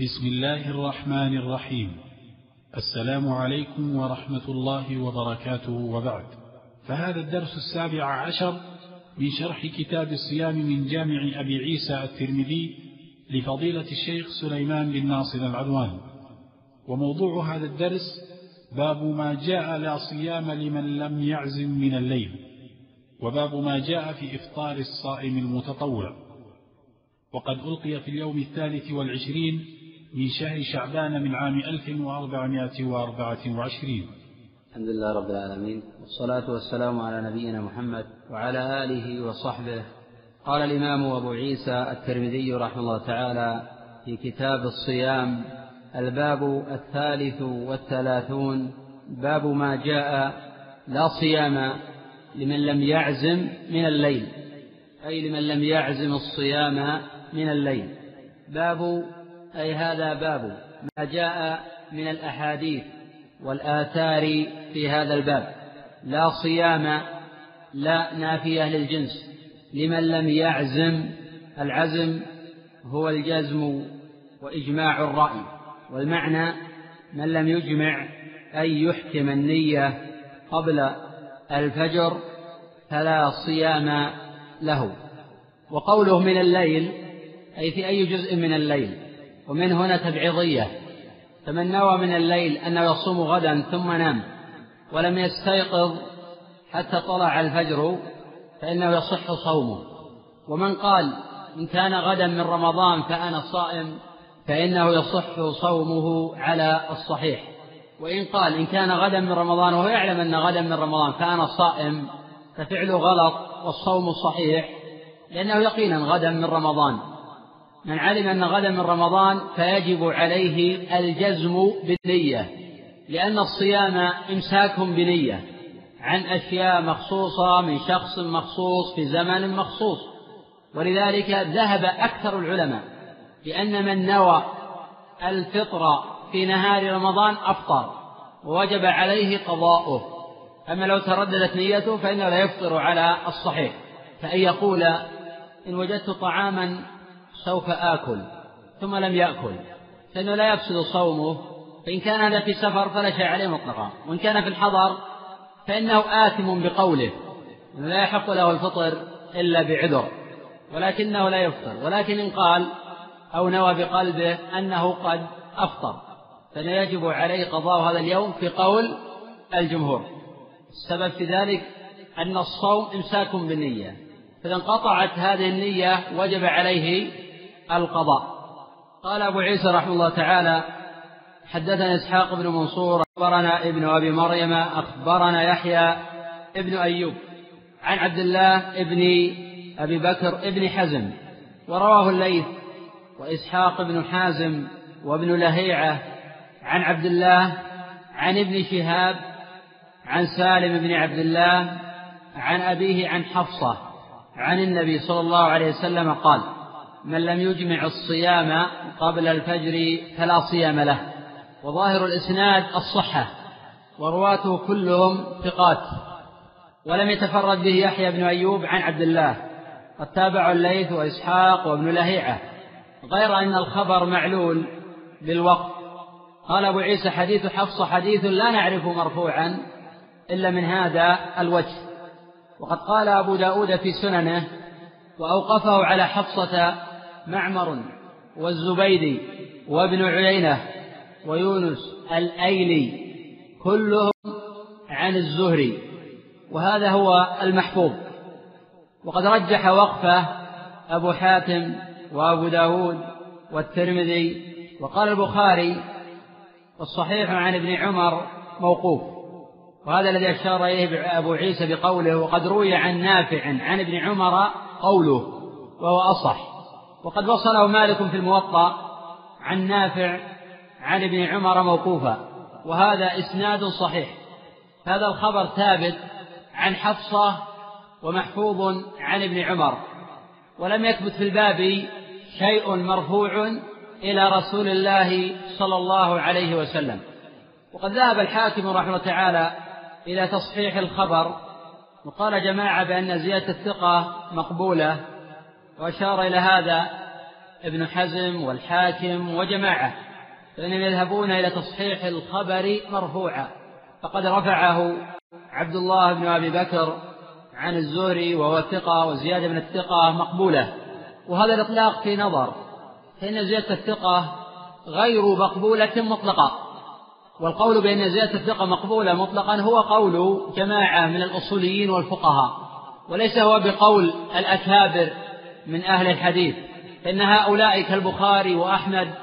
بسم الله الرحمن الرحيم. السلام عليكم ورحمة الله وبركاته. وبعد فهذا الدرس السابع عشر من شرح كتاب الصيام من جامع أبي عيسى الترمذي لفضيلة الشيخ سليمان بن ناصر العدوان. وموضوع هذا الدرس باب ما جاء لا صيام لمن لم يعزم من الليل وباب ما جاء في إفطار الصائم المتطوع. وقد ألقي في اليوم الثالث والعشرين من شهر شعبان من عام 1424 الحمد لله رب العالمين والصلاة والسلام على نبينا محمد وعلى آله وصحبه. قال الإمام أبو عيسى الترمذي رحمه الله تعالى في كتاب الصيام الباب الثالث والثلاثون باب ما جاء لا صيام لمن لم يعزم من الليل أي لمن لم يعزم الصيام من الليل. باب أي هذا باب ما جاء من الأحاديث والآثار في هذا الباب. لا صيام لا نافية للجنس. لمن لم يعزم العزم هو الجزم وإجماع الرأي. والمعنى من لم يجمع أي يحكم النية قبل الفجر فلا صيام له. وقوله من الليل أي في أي جزء من الليل. ومن هنا تبعيضية. فمن نوى من الليل أنه يصوم غدا ثم نام ولم يستيقظ حتى طلع الفجر فإنه يصح صومه. ومن قال إن كان غدا من رمضان فأنا صائم فإنه يصح صومه على الصحيح. وإن قال إن كان غدا من رمضان وهو يعلم أن غدا من رمضان فأنا صائم ففعله غلط والصوم صحيح لأنه يقينا غدا من رمضان. من علم أن غدا من رمضان فيجب عليه الجزم بالنية لأن الصيام إمساك بنية عن أشياء مخصوصة من شخص مخصوص في زمن مخصوص. ولذلك ذهب أكثر العلماء بأن من نوى الفطر في نهار رمضان أفطر ووجب عليه قضاؤه. أما لو ترددت نيته فإنه لا يفطر على الصحيح. فأن يقول إن وجدت طعاما سوف آكل ثم لم يأكل. فإنه لا يفسد صومه. فإن كان هذا في سفر فلا شيء عليه مطلقا. وإن كان في الحضر فإنه آثم بقوله. لا يحق له الفطر إلا بعذر ولكنه لا يفطر. ولكن إن قال أو نوى بقلبه أنه قد أفطر فإنه يجب عليه قضاء هذا اليوم في قول الجمهور. السبب في ذلك أن الصوم إمساك بالنية. فإذا انقطعت هذه النية وجب عليه القضاء. قال أبو عيسى رحمه الله تعالى حدثنا إسحاق بن منصور أخبرنا ابن أبي مريم أخبرنا يحيى ابن أيوب عن عبد الله ابن أبي بكر ابن حزم ورواه الليث وإسحاق بن حازم وابن لهيعة عن عبد الله عن ابن شهاب عن سالم بن عبد الله عن أبيه عن حفصة عن النبي صلى الله عليه وسلم قال من لم يجمع الصيام قبل الفجر فلا صيام له. وظاهر الإسناد الصحة ورواته كلهم ثقات. ولم يتفرد به يحيى بن أيوب عن عبد الله قد تابع الليث وإسحاق وابن لهيعة. غير أن الخبر معلول بالوقت. قال أبو عيسى حديث حفصة حديث لا نعرفه مرفوعا إلا من هذا الوجه. وقد قال أبو داود في سننه وأوقفه على حفصة معمر والزبيدي وابن عيينة ويونس الأيلي كلهم عن الزهري وهذا هو المحفوظ. وقد رجح وقفه أبو حاتم وأبو داود والترمذي وقال البخاري والصحيح عن ابن عمر موقوف. وهذا الذي أشار إليه أبو عيسى بقوله وقد روي عن نافع عن ابن عمر قوله وهو أصح. وقد وصله مالك في الموطأ عن نافع عن ابن عمر موقوفا وهذا إسناد صحيح. هذا الخبر ثابت عن حفصة ومحفوظ عن ابن عمر ولم يثبت في الباب شيء مرفوع إلى رسول الله صلى الله عليه وسلم. وقد ذهب الحاكم رحمه تعالى إلى تصحيح الخبر وقال جماعة بأن زيادة الثقة مقبولة. وأشار إلى هذا ابن حزم والحاكم وجماعة فإنهم يذهبون إلى تصحيح الخبر مرفوعا. فقد رفعه عبد الله بن أبي بكر عن الزهري وهو الثقة وزيادة من الثقة مقبولة. وهذا الإطلاق في نظر فإن زيادة الثقة غير مقبولة مطلقة. والقول بأن زيادة الثقة مقبولة مطلقا هو قول جماعة من الأصوليين والفقهاء وليس هو بقول الأكابر من أهل الحديث فإن هؤلاء كالبخاري وأحمد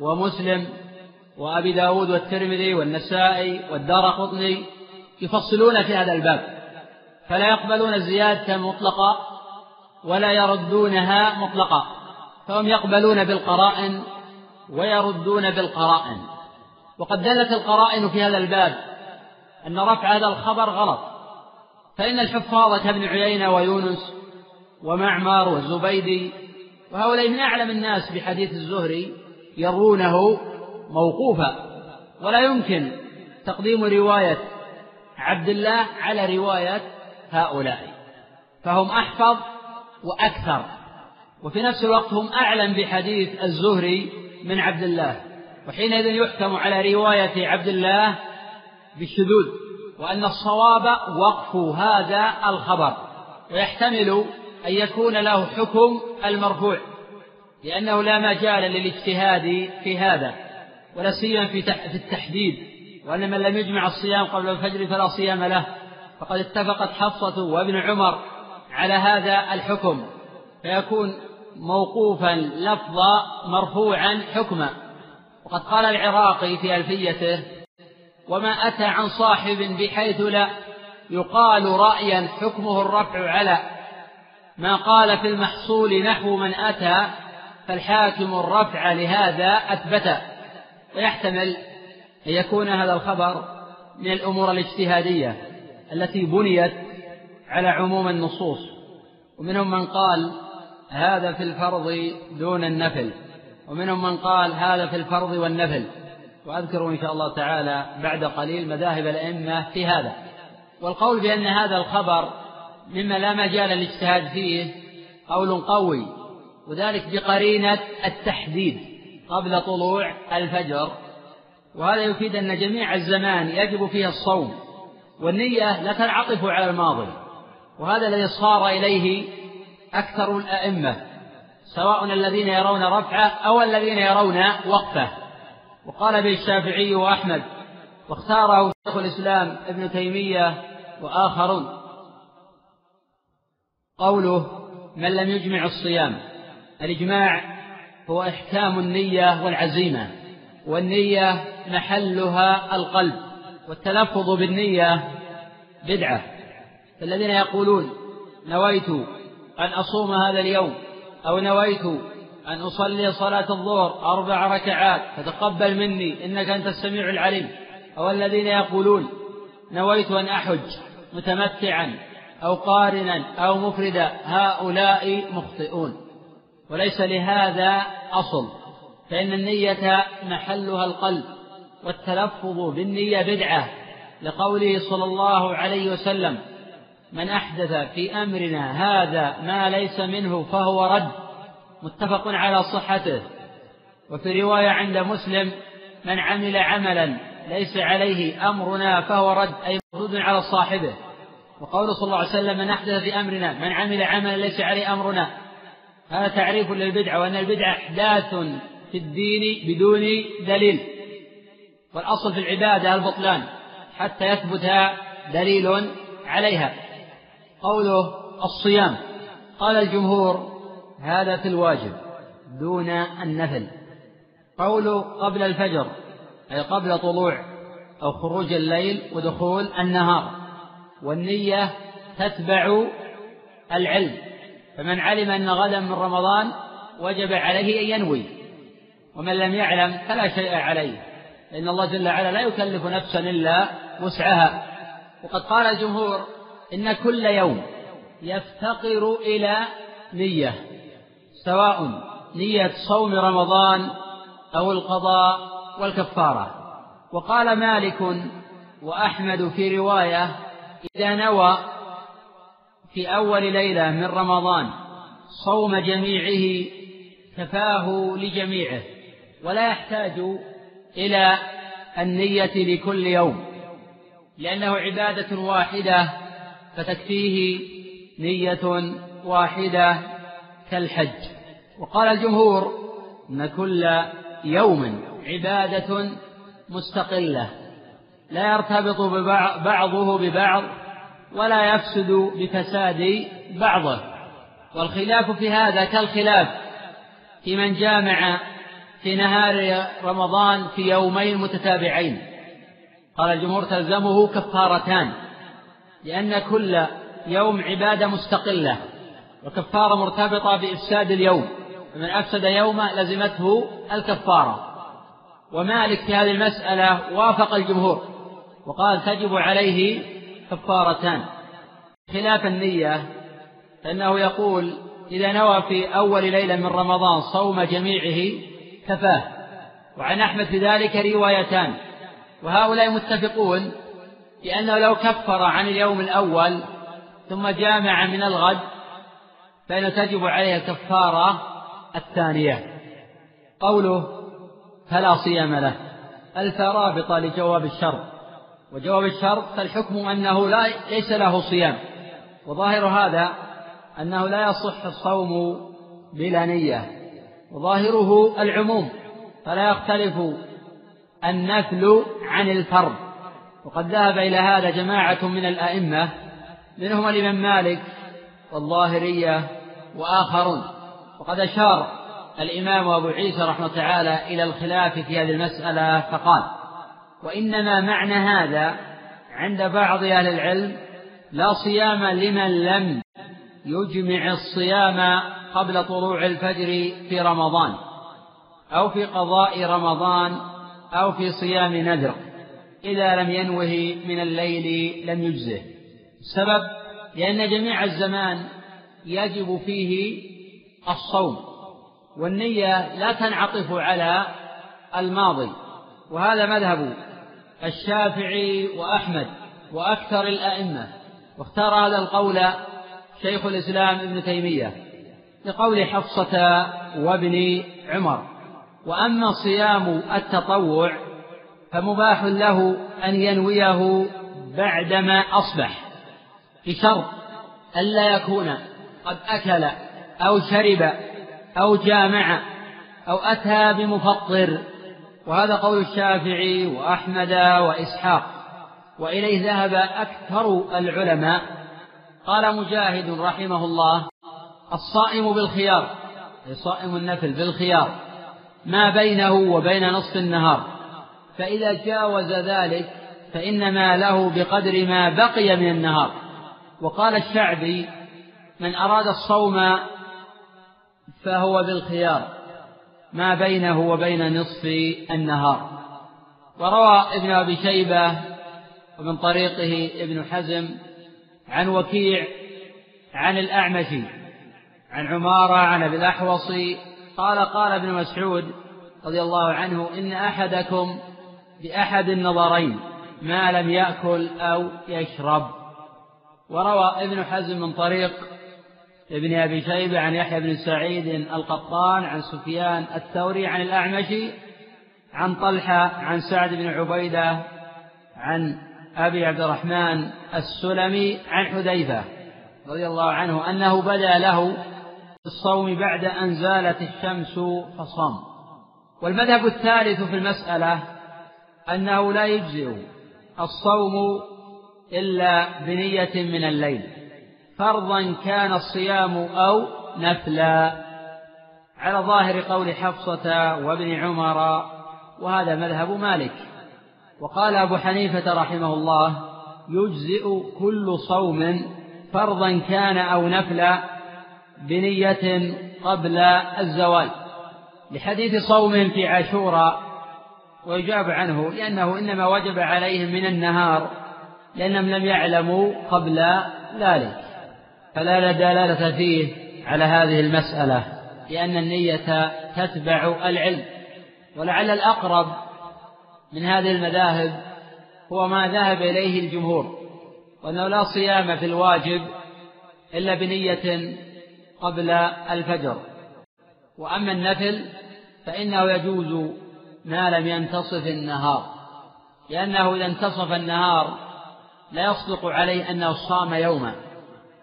ومسلم وأبي داود والترمذي والنسائي والدار قطني يفصلون في هذا الباب فلا يقبلون الزيادة مطلقة ولا يردونها مطلقة فهم يقبلون بالقرائن ويردون بالقرائن. وقد دلت القرائن في هذا الباب أن رفع هذا الخبر غلط فإن الحفاظ كابن عيينة ويونس ومعمر والزبيدي وهؤلاء من أعلم الناس بحديث الزهري يرونه موقوفا. ولا يمكن تقديم رواية عبد الله على رواية هؤلاء. فهم أحفظ وأكثر. وفي نفس الوقت هم أعلم بحديث الزهري من عبد الله. وحينئذ يحكم على رواية عبد الله بالشذوذ وأن الصواب وقف هذا الخبر. ويحتمل أن يكون له حكم المرفوع لأنه لا مجال للاجتهاد في هذا ولا سيما في التحديد وأن من لم يجمع الصيام قبل الفجر فلا صيام له. فقد اتفقت حفصة وابن عمر على هذا الحكم فيكون موقوفا لفظا مرفوعا حكما. وقد قال العراقي في ألفيته وما أتى عن صاحب بحيث لا يقال رأيا حكمه الرفع على ما قال في المحصول نحو من أتى فالحاكم الرفع لهذا أثبت. ويحتمل أن يكون هذا الخبر من الأمور الاجتهادية التي بنيت على عموم النصوص. ومنهم من قال هذا في الفرض دون النفل. ومنهم من قال هذا في الفرض والنفل. وأذكر إن شاء الله تعالى بعد قليل مذاهب الأئمة في هذا. والقول بأن هذا الخبر مما لا مجال للاجتهاد فيه قول قوي وذلك بقرينة التحديد قبل طلوع الفجر. وهذا يفيد أن جميع الزمان يجب فيه الصوم والنية لا تنعطف على الماضي وهذا الذي صار إليه أكثر الأئمة سواء الذين يرون رفعه أو الذين يرون وقفه. وقال به الشافعي وأحمد واختاره شيخ الإسلام ابن تيمية وآخرون قوله من لم يجمع الصيام. الإجماع هو إحكام النية والعزيمة والنية محلها القلب والتلفظ بالنية بدعة. فالذين يقولون نويت أن أصوم هذا اليوم أو نويت أن أصلي صلاة الظهر أربع ركعات فتقبل مني إنك أنت السميع العليم. أو الذين يقولون نويت أن أحج متمتعا أو قارنا أو مفردا هؤلاء مخطئون. وليس لهذا أصل فإن النية محلها القلب والتلفظ بالنية بدعة. لقوله صلى الله عليه وسلم من أحدث في أمرنا هذا ما ليس منه فهو رد. متفق على صحته. وفي رواية عند مسلم من عمل عملا ليس عليه أمرنا فهو رد. أي مردود على صاحبه. وقول صلى الله عليه وسلم من أحدث في أمرنا من عمل عملا ليس عليه أمرنا. هذا تعريف للبدعة وأن البدعة إحداث في الدين بدون دليل. والأصل في العبادة البطلان حتى يثبت دليل عليها. قوله الصيام. قال الجمهور هذا في الواجب دون النفل. قوله قبل الفجر أي قبل طلوع أو خروج الليل ودخول النهار. والنية تتبع العلم. فمن علم أن غدا من رمضان وجب عليه أن ينوي. ومن لم يعلم فلا شيء عليه. لأن الله جل وعلا لا يكلف نفسا إلا وسعها. وقد قال الجمهور إن كل يوم يفتقر إلى نية سواء نية صوم رمضان أو القضاء والكفارة. وقال مالك وأحمد في رواية إذا نوى في أول ليلة من رمضان صوم جميعه كفاه لجميعه ولا يحتاج إلى النية لكل يوم لأنه عبادة واحدة فتكفيه نية واحدة كالحج. وقال الجمهور أن كل يوم عبادة مستقلة لا يرتبط بعضه ببعض ولا يفسد بفساد بعضه. والخلاف في هذا كالخلاف في من جامع في نهار رمضان في يومين متتابعين. قال الجمهور تلزمه كفارتان لأن كل يوم عبادة مستقلة وكفارة مرتبطة بإفساد اليوم. فمن أفسد يوما لزمته الكفارة. ومالك في هذه المسألة وافق الجمهور. وقال تجب عليه كفارتان. خلاف النية فإنه يقول إذا نوى في أول ليلة من رمضان صوم جميعه كفاه. وعن أحمد في ذلك روايتان. وهؤلاء متفقون بأنه لو كفر عن اليوم الأول ثم جامع من الغد فإنه تجب عليه الكفارة الثانية. قوله فلا صيام له ألف رابطة لجواب الشرط وجواب الشرط فالحكم أنه لا ليس له صيام. وظاهر هذا أنه لا يصح الصوم بلا نية. وظاهره العموم فلا يختلف النفل عن الفرض. وقد ذهب إلى هذا جماعة من الأئمة منهم الإمام مالك والظاهرية وآخرون. وقد أشار الإمام أبو عيسى رحمه تعالى إلى الخلاف في هذه المسألة فقال وإنما معنى هذا عند بعض أهل العلم لا صيام لمن لم يجمع الصيام قبل طلوع الفجر في رمضان أو في قضاء رمضان أو في صيام نذر إذا لم ينوه من الليل لم يجزه. السبب لأن جميع الزمان يجب فيه الصوم والنية لا تنعطف على الماضي وهذا مذهب الشافعي وأحمد وأكثر الأئمة. واختار هذا القول شيخ الإسلام ابن تيمية لقول حفصة وابن عمر. وأما صيام التطوع فمباح له أن ينويه بعدما أصبح بشرط ألا يكون قد أكل أو شرب أو جامع أو أتى بمفطر. وهذا قول الشافعي وأحمد وإسحاق. وإليه ذهب أكثر العلماء. قال مجاهد رحمه الله الصائم بالخيار صائم النفل بالخيار ما بينه وبين نصف النهار. فإذا جاوز ذلك فإنما له بقدر ما بقي من النهار. وقال الشعبي من أراد الصوم فهو بالخيار. ما بينه وبين نصف النهار. وروى ابن أبي شيبة ومن طريقه ابن حزم عن وكيع عن الأعمش عن عمارة عن أبي الأحوص قال قال ابن مسعود رضي الله عنه إن أحدكم بأحد النظرين ما لم يأكل أو يشرب. وروى ابن حزم من طريق ابن أبي شيبة عن يحيى بن سعيد القطان عن سفيان الثوري عن الأعمش عن طلحة عن سعد بن عبيدة عن أبي عبد الرحمن السلمي عن حذيفة رضي الله عنه أنه بدا له الصوم بعد أن زالت الشمس فصام. والمذهب الثالث في المسألة أنه لا يجزئ الصوم إلا بنية من الليل. فرضا كان الصيام أو نفلا. على ظاهر قول حفصة وابن عمر وهذا مذهب مالك. وقال أبو حنيفة رحمه الله يجزئ كل صوم فرضا كان أو نفلا بنية قبل الزوال. لحديث صوم في عاشوراء ويجاب عنه لأنه إنما وجب عليهم من النهار لأنهم لم يعلموا قبل ذلك. فلا دلالة فيه على هذه المسألة لأن النية تتبع العلم. ولعل الأقرب من هذه المذاهب هو ما ذهب إليه الجمهور وأنه لا صيام في الواجب إلا بنية قبل الفجر. وأما النفل فإنه يجوز ما لم ينتصف النهار لأنه إذا انتصف النهار لا يصدق عليه أنه صام يوما.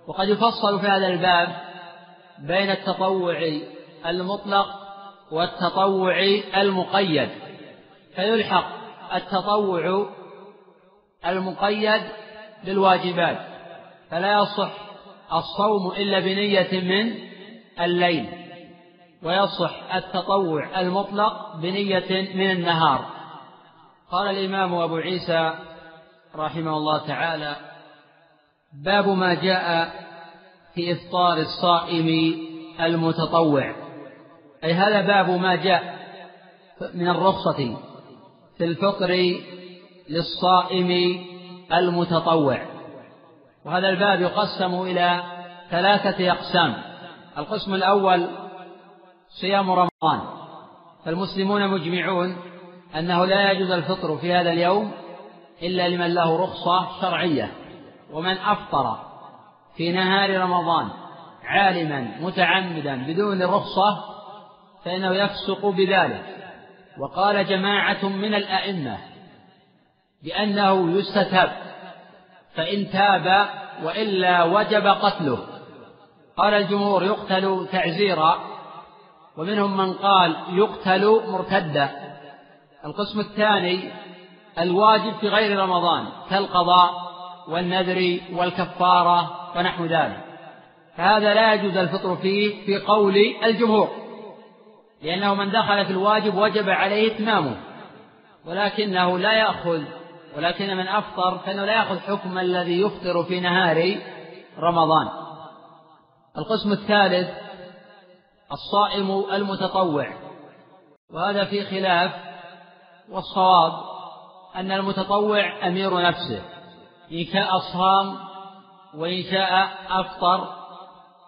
وقد يفصل في هذا الباب بين التطوع المطلق والتطوع المقيد فيلحق التطوع المقيد بالواجبات فلا يصح الصوم إلا بنية من الليل ويصح التطوع المطلق بنية من النهار. قال الإمام أبو عيسى رحمه الله تعالى باب ما جاء في إفطار الصائم المتطوع. أي هذا باب ما جاء من الرخصة في الفطر للصائم المتطوع. وهذا الباب يقسم إلى ثلاثة أقسام. القسم الأول صيام رمضان. فالمسلمون مجمعون أنه لا يجوز الفطر في هذا اليوم إلا لمن له رخصة شرعية. ومن أفطر في نهار رمضان عالما متعمدا بدون رخصة فإنه يفسق بذلك. وقال جماعة من الأئمة بأنه يستتاب فإن تاب وإلا وجب قتله. قال الجمهور يقتل تعزيرا ومنهم من قال يقتل مرتدا. القسم الثاني الواجب في غير رمضان كالقضاء. والنذر والكفارة ونحو ذلك. فهذا لا يجوز الفطر فيه في قول الجمهور لأنه من دخل في الواجب وجب عليه إتمامه ولكنه لا يأخذ ولكن من أفطر فإنه لا يأخذ حكم الذي يفطر في نهار رمضان. القسم الثالث الصائم المتطوع. وهذا في خلاف والصواب أن المتطوع أمير نفسه. إن شاء صام وإن شاء أفطر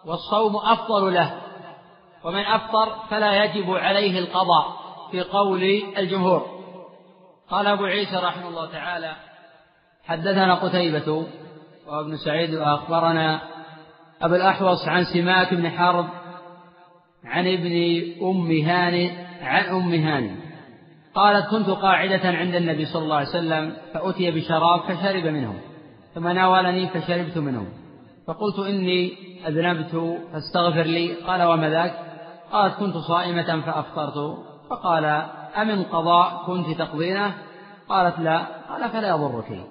والصوم أفضل له. ومن أفطر فلا يجب عليه القضاء في قول الجمهور. قال أبو عيسى رحمه الله تعالى حدثنا قتيبة وابن سعيد وأخبرنا أبو الأحوص عن سماك بن حرب عن ابن أم هانئ عن أم هانئ قالت كنت قاعدة عند النبي صلى الله عليه وسلم فأتي بشراب فشرب منه ثم ناولني فشربت منه. فقلت إني أذنبت فاستغفر لي. قال وما ذاك؟ قالت كنت صائمة فأفطرت. فقال أمن قضاء كنت تقضينه؟ قالت لا. قال فلا يضرك.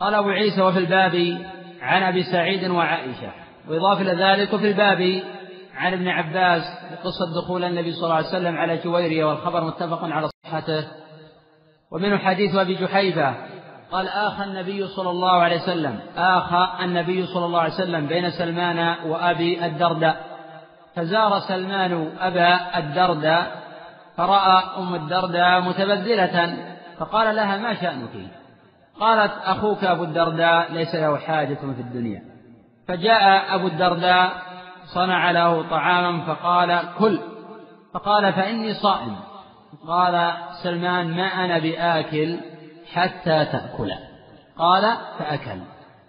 قال أبو عيسى وفي الباب عن أبي سعيد وعائشة. وإضافة إلى ذلك وفي الباب عن ابن عباس قصة دخول النبي صلى الله عليه وسلم على جويرية والخبر متفق على صحته. ومنه حديث أبي جحيفة قال آخى النبي صلى الله عليه وسلم. آخى النبي صلى الله عليه وسلم بين سلمان وأبي الدرداء. فزار سلمان أبا الدرداء فرأى أم الدرداء متبذلة فقال لها ما شأنك؟ قالت أخوك أبو الدرداء ليس له حاجة في الدنيا. فجاء أبو الدرداء صنع له طعاما فقال كل. فقال فإني صائم. قال سلمان ما أنا بآكل؟ حتى تأكل. قال فأكل.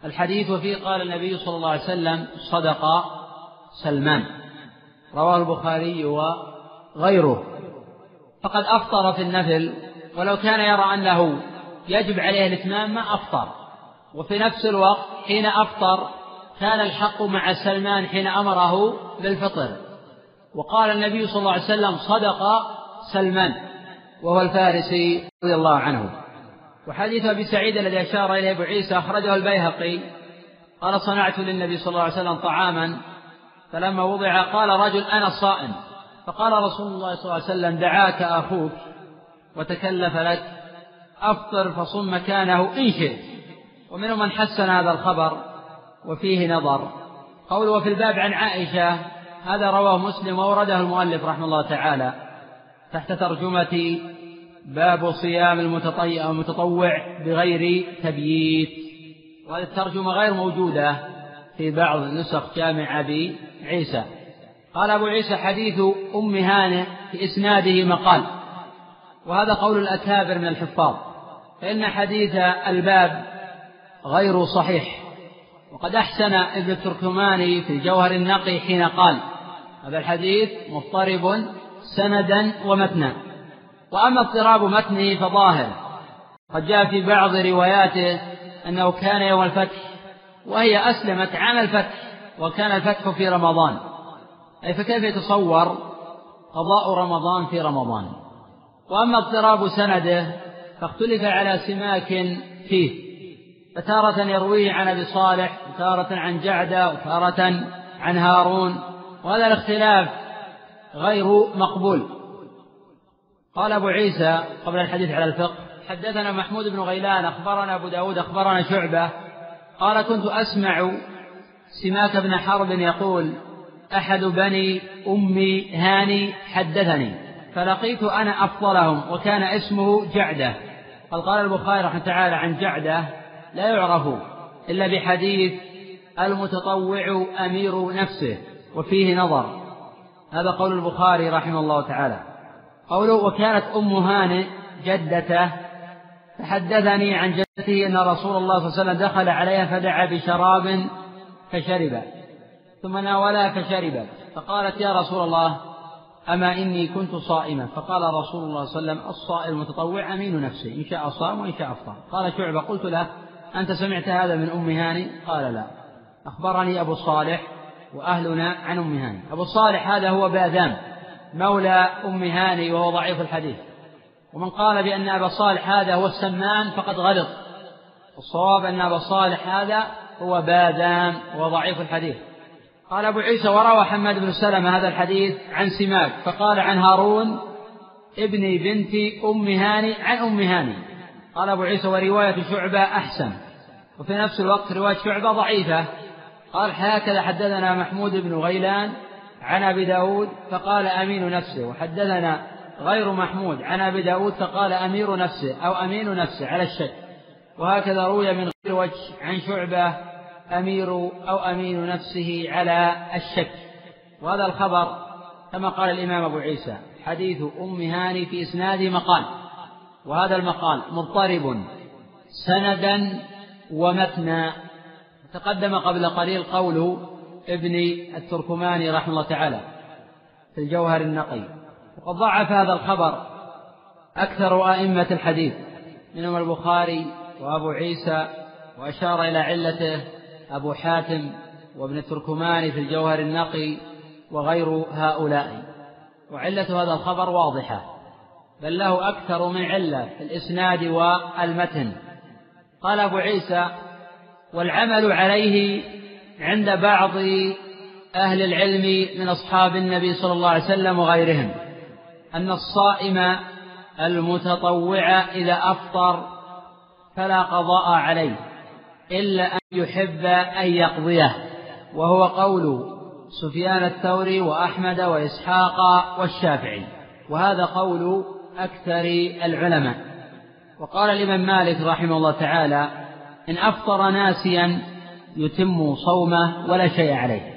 الحديث فيه قال النبي صلى الله عليه وسلم صدق سلمان. رواه البخاري وغيره. فقد أفطر في النفل ولو كان يرى أنه يجب عليه الإتمام ما أفطر. وفي نفس الوقت حين أفطر كان الحق مع سلمان حين أمره بالفطر. وقال النبي صلى الله عليه وسلم صدق سلمان وهو الفارسي رضي الله عنه. وحديث أبي سعيد الذي أشار إليه أبو عيسى أخرجه البيهقي. قال صنعت للنبي صلى الله عليه وسلم طعاما فلما وضع قال رجل أنا صائم. فقال رسول الله صلى الله عليه وسلم دعاك أخوك وتكلف لك أفطر فصم مكانه إن شئت. ومنهم من حسن هذا الخبر وفيه نظر. قول وفي الباب عن عائشة هذا رواه مسلم وورده المؤلف رحمه الله تعالى تحت ترجمة باب صيام المتطوع بغير تبييت. وهذه الترجمة غير موجودة في بعض نسخ جامع أبي عيسى قال أبو عيسى حديث أم هانئ في إسناده مقال. وهذا قول الأكابر من الحفاظ. فإن حديث الباب غير صحيح. وقد أحسن ابن التركماني في الجوهر النقي حين قال هذا الحديث مضطرب سندا ومتنا. وأما اضطراب متنه فظاهر. قد جاء في بعض رواياته أنه كان يوم الفتح وهي أسلمت عام الفتح وكان الفتح في رمضان. أي فكيف يتصور قضاء رمضان في رمضان؟ وأما اضطراب سنده فاختلف على سماك فيه. فتارة يرويه عن أبي صالح وتارة عن جعدة وتارة عن هارون وهذا الاختلاف غير مقبول. قال أبو عيسى قبل الحديث على الفقه حدثنا محمود بن غيلان أخبرنا أبو داود أخبرنا شعبة. قال كنت أسمع سماك بن حرب يقول أحد بني أمي هاني حدثني فلقيت أنا أفضلهم وكان اسمه جعدة. قال قال البخاري رحمه تعالى عن جعدة لا يعرف إلا بحديث المتطوع أمير نفسه وفيه نظر. هذا قول البخاري رحمه الله تعالى. قوله وكانت أم هانئ جدته فحدثني عن جدته أن رسول الله صلى الله عليه وسلم دخل عليها فدعا بشراب فشرب. ثم ناولها فشربت فقالت يا رسول الله أما إني كنت صائما؟ فقال رسول الله صلى الله عليه وسلم الصائم المتطوع أمين نفسه إن شاء صام وإن شاء أفطر. قال شعبة قلت له أنت سمعت هذا من أم هاني؟ قال لا. أخبرني أبو الصالح وأهلنا عن أم هاني. أبو الصالح هذا هو بأذان. مولى أم هاني وهو ضعيف الحديث. ومن قال بأن أبا صالح هذا هو السمان فقد غلط. الصواب أن أبا صالح هذا هو باذان وهو ضعيف الحديث. قال أبو عيسى وروى حماد بن سلمة هذا الحديث عن سماك فقال عن هارون ابن بنت أم هاني عن أم هاني. قال أبو عيسى ورواية شعبة أحسن. وفي نفس الوقت رواية شعبة ضعيفة. قال هكذا حدثنا محمود بن غيلان عن أبي داود فقال أمين نفسه وحدثنا غير محمود عن أبي داود فقال أمير نفسه أو أمين نفسه على الشك. وهكذا روي من غير وجه عن شعبة أمير أو أمين نفسه على الشك. وهذا الخبر كما قال الإمام أبو عيسى حديث أم هاني في إسناده مقال. وهذا المقال مضطرب سندا ومتنا. تقدم قبل قليل قول ابن التركماني رحمه الله تعالى في الجوهر النقي. وقد ضعف هذا الخبر أكثر أئمة الحديث منهم البخاري وأبو عيسى وأشار إلى علته أبو حاتم وابن التركماني في الجوهر النقي وغير هؤلاء. وعلة هذا الخبر واضحة بل له أكثر من علة في الإسناد والمتن. قال أبو عيسى والعمل عليه عند بعض أهل العلم من أصحاب النبي صلى الله عليه وسلم وغيرهم أن الصائم المتطوع إذا أفطر فلا قضاء عليه إلا أن يحب أن يقضيه وهو قول سفيان الثوري وأحمد وإسحاق والشافعي وهذا قول أكثر العلماء. وقال الإمام مالك رحمه الله تعالى إن أفطر ناسيا يتم صومه ولا شيء عليه.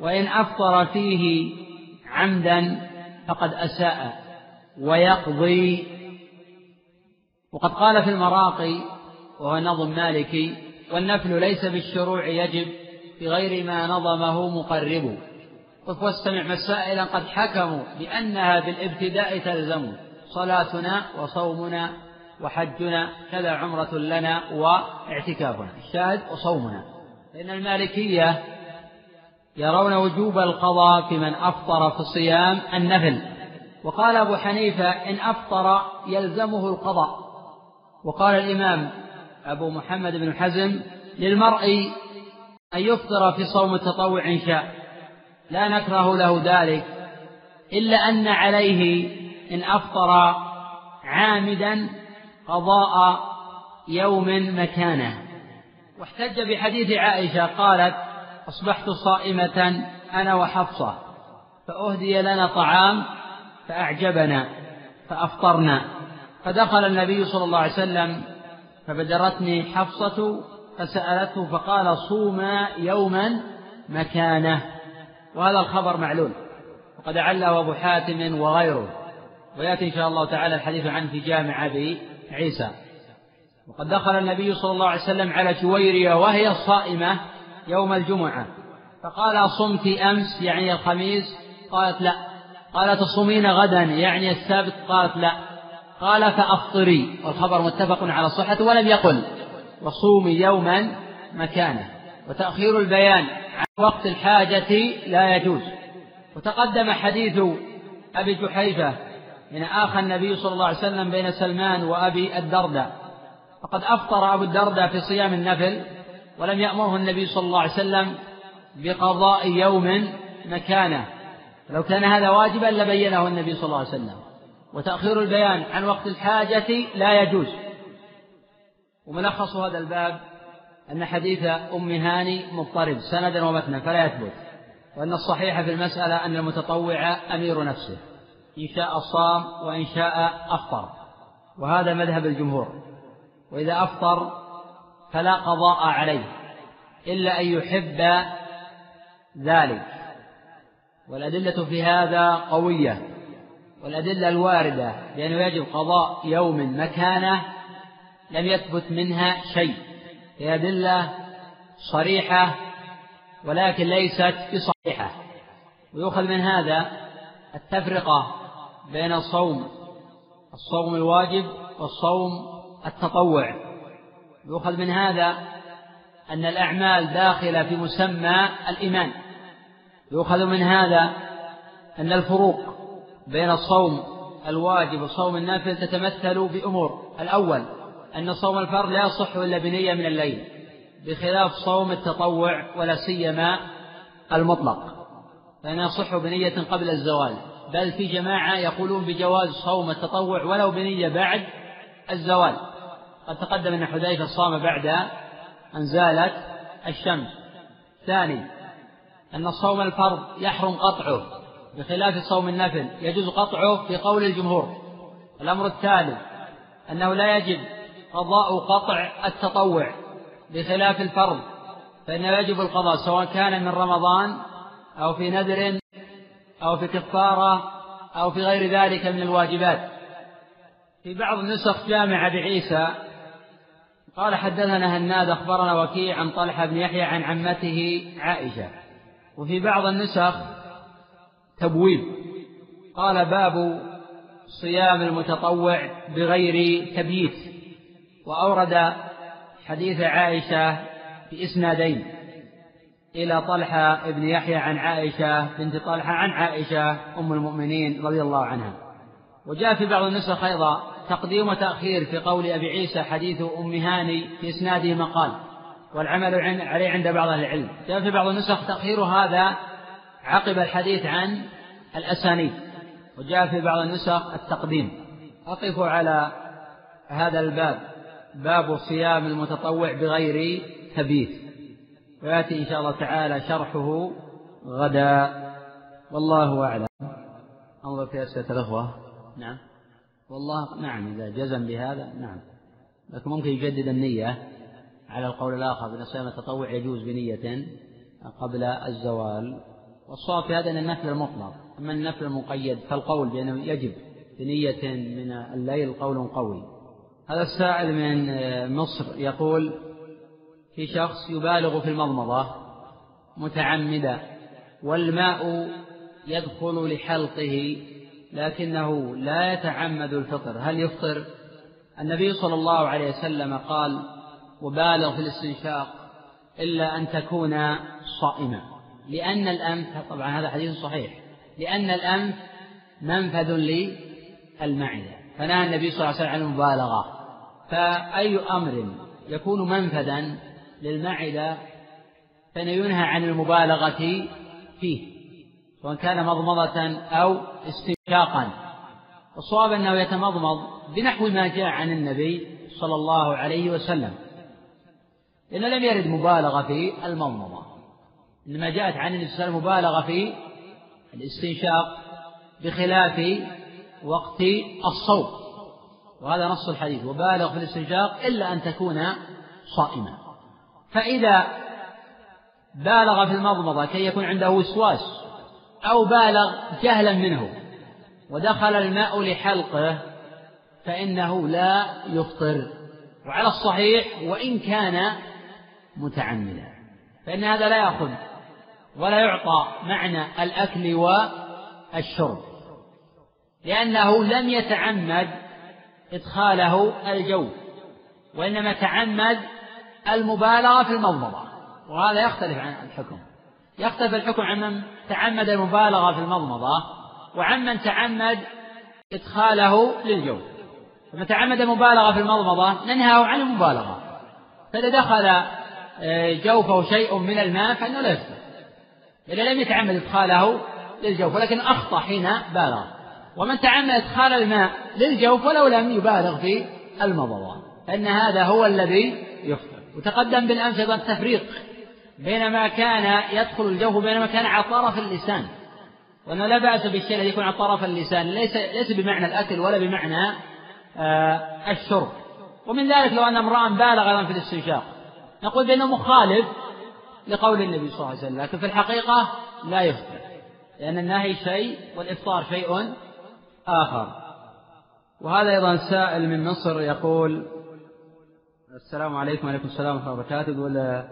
وإن أفطر فيه عمدا فقد أساء ويقضي. وقد قال في المراقي وهو نظم مالكي والنفل ليس بالشروع يجب بغير ما نظمه مقرب. واستمع مسائلا قد حكموا بأنها بالابتداء تلزم صلاتنا وصومنا وحجنا كذا عمرة لنا واعتكافنا. الشاهد وصومنا. لأن المالكية يرون وجوب القضاء في من أفطر في الصيام النفل. وقال أبو حنيفة إن أفطر يلزمه القضاء. وقال الإمام أبو محمد بن حزم للمرء أن يفطر في صوم التطوع إن شاء. لا نكره له ذلك. إلا أن عليه إن أفطر عامدا قضاء يوم مكانه. واحتج بحديث عائشة قالت أصبحت صائمة أنا وحفصة فأهدي لنا طعام فأعجبنا فأفطرنا. فدخل النبي صلى الله عليه وسلم فبدرتني حفصة فسألته فقال صوما يوما مكانه. وهذا الخبر معلول وقد عله أبو حاتم وغيره. ويأتي إن شاء الله تعالى الحديث عنه في جامع أبي عيسى. وقد دخل النبي صلى الله عليه وسلم على جويرية وهي صائمة يوم الجمعة. فقال صمت أمس؟ يعني الخميس. قالت لا. قال تصومين غدا؟ يعني السبت؟ قالت لا. قال فأفطري. والخبر متفق على صحته ولم يقل. وصومي يوما مكانه. وتأخير البيان عن وقت الحاجة لا يجوز. وتقدم حديث أبي جحيفة من آخى النبي صلى الله عليه وسلم بين سلمان وأبي الدرداء. فقد أفطر أبو الدرداء في صيام النفل ولم يأمره النبي صلى الله عليه وسلم بقضاء يوم مكانه. لو كان هذا واجبا لبينه النبي صلى الله عليه وسلم. وتأخير البيان عن وقت الحاجة لا يجوز. وملخص هذا الباب أن حديث أم هاني مضطرب سندا ومتنا فلا يثبت. وأن الصحيح في المسألة أن المتطوع أمير نفسه. إن شاء صام وإن شاء أفطر. وهذا مذهب الجمهور. وإذا أفطر فلا قضاء عليه إلا أن يحب ذلك. والأدلة في هذا قوية والأدلة الواردة بأنه يجب قضاء يوم مكانه لم يثبت منها شيء. هي أدلة صريحة ولكن ليست بصحيحة. ويؤخذ من هذا التفرقة بين الصوم الصوم الواجب والصوم التطوع. يؤخذ من هذا أن الأعمال داخلة في مسمى الإيمان. يؤخذ من هذا أن الفروق بين الصوم الواجب وصوم النافل تتمثل بأمور الأول أن صوم الفرض لا يصح إلا بنية من الليل بخلاف صوم التطوع ولا سيما المطلق. فإنه يصح بنية قبل الزوال بل في جماعة يقولون بجواز صوم التطوع ولو بنية بعد الزوال. قد تقدم أن حذيفة صام بعد أن زالت الشمس. ثاني أن صوم الفرض يحرم قطعه بخلاف صوم النفل يجوز قطعه في قول الجمهور. الأمر الثالث أنه لا يجب قضاء قطع التطوع بخلاف الفرض فإنه يجب القضاء سواء كان من رمضان أو في نذر أو في كفارة أو في غير ذلك من الواجبات. في بعض النسخ جامع بعيسى قال حدثنا هناد أخبرنا وكيع عن طلحة بن يحيى عن عمته عائشة. وفي بعض النسخ تبويب. قال باب صيام المتطوع بغير تبييت. وأورد حديث عائشة بإسنادين. إلى طلحة بن يحيى عن عائشة بنت طلحة عن عائشة أم المؤمنين رضي الله عنها. وجاء في بعض النسخ أيضا تقديم وتأخير في قول أبي عيسى حديث أم هاني في إسناده مقال والعمل عليه عند بعض أهل العلم. جاء في بعض النسخ تأخير هذا عقب الحديث عن الأسانيد. وجاء في بعض النسخ التقديم. أقف على هذا الباب. باب صيام المتطوع بغير تبيت ويأتي إن شاء الله تعالى شرحه غدا. والله أعلم. أنظر في أسئلة الأخوة. نعم. والله نعم إذا جزم بهذا نعم. لكن ممكن يجدد النية على القول الآخر بأن صيام التطوع يجوز بنية قبل الزوال. والصواب في هذا أن النفل المطلق. أما النفل المقيد فالقول بأنه يجب بنية من الليل قول قوي. هذا السائل من مصر يقول في شخص يبالغ في المضمضة متعمدا والماء يدخل لحلقه لكنه لا يتعمد الفطر. هل يفطر؟ النبي صلى الله عليه وسلم قال وبالغ في الاستنشاق إلا أن تكون صائما. لأن الأنف طبعا هذا حديث صحيح لأن الأنف منفذ للمعدة. فنهى النبي صلى الله عليه وسلم عن المبالغة. فأي أمر يكون منفذا للمعدة فإنه ينهى عن المبالغة فيه. سواء كان مضمضة أو استنشاقا. الصواب أنه يتمضمض بنحو ما جاء عن النبي صلى الله عليه وسلم. لأنه لم يرد مبالغة في المضمضة. إنما جاءت عن النبي صلى مبالغة في الاستنشاق بخلاف وقت الصوم. وهذا نص الحديث. وبالغ في الاستنشاق إلا أن تكون صائما. فإذا بالغ في المضمضة كي يكون عنده وسواس أو بالغ جهلا منه ودخل الماء لحلقه فإنه لا يفطر. وعلى الصحيح وإن كان متعمدا فإن هذا لا يأخذ ولا يعطى معنى الأكل الشرب لأنه لم يتعمد إدخاله الجوف وإنما تعمد المبالغة في المضمضة وهذا يختلف عن الحكم. يختلف الحكم عمن تعمد المبالغة في المضمضة وعمن تعمد إدخاله للجوف فمن تعمد المبالغة في المضمضة ننهاه عن المبالغة. فإذا دخل آه، جوفه شيء من الماء فإنه لا يفطر إذا لم يتعمد إدخاله للجوف ولكن أخطأ حين بالغ. ومن تعمد إدخال الماء للجوف ولو لم يبالغ في المضمضة. فإن هذا هو الذي يفطر وتقدم بالأمس أيضا التفريق بين ما كان يدخل الجوف وبين ما كان على طرف اللسان. وأنه لا بأس بالشيء الذي يكون على طرف اللسان. ليس ليس بمعنى الأكل ولا بمعنى آه الشرب. ومن ذلك لو أن امرأ بالغ في الاستنشاق. نقول بأنه مخالف لقول النبي صلى الله عليه وسلم. لكن في الحقيقة لا يفطر لأن النهي شيء والإفطار شيء آخر. وهذا أيضا سائل من مصر يقول السلام عليكم وعليكم السلام ورحمة الله وبركاته. يقول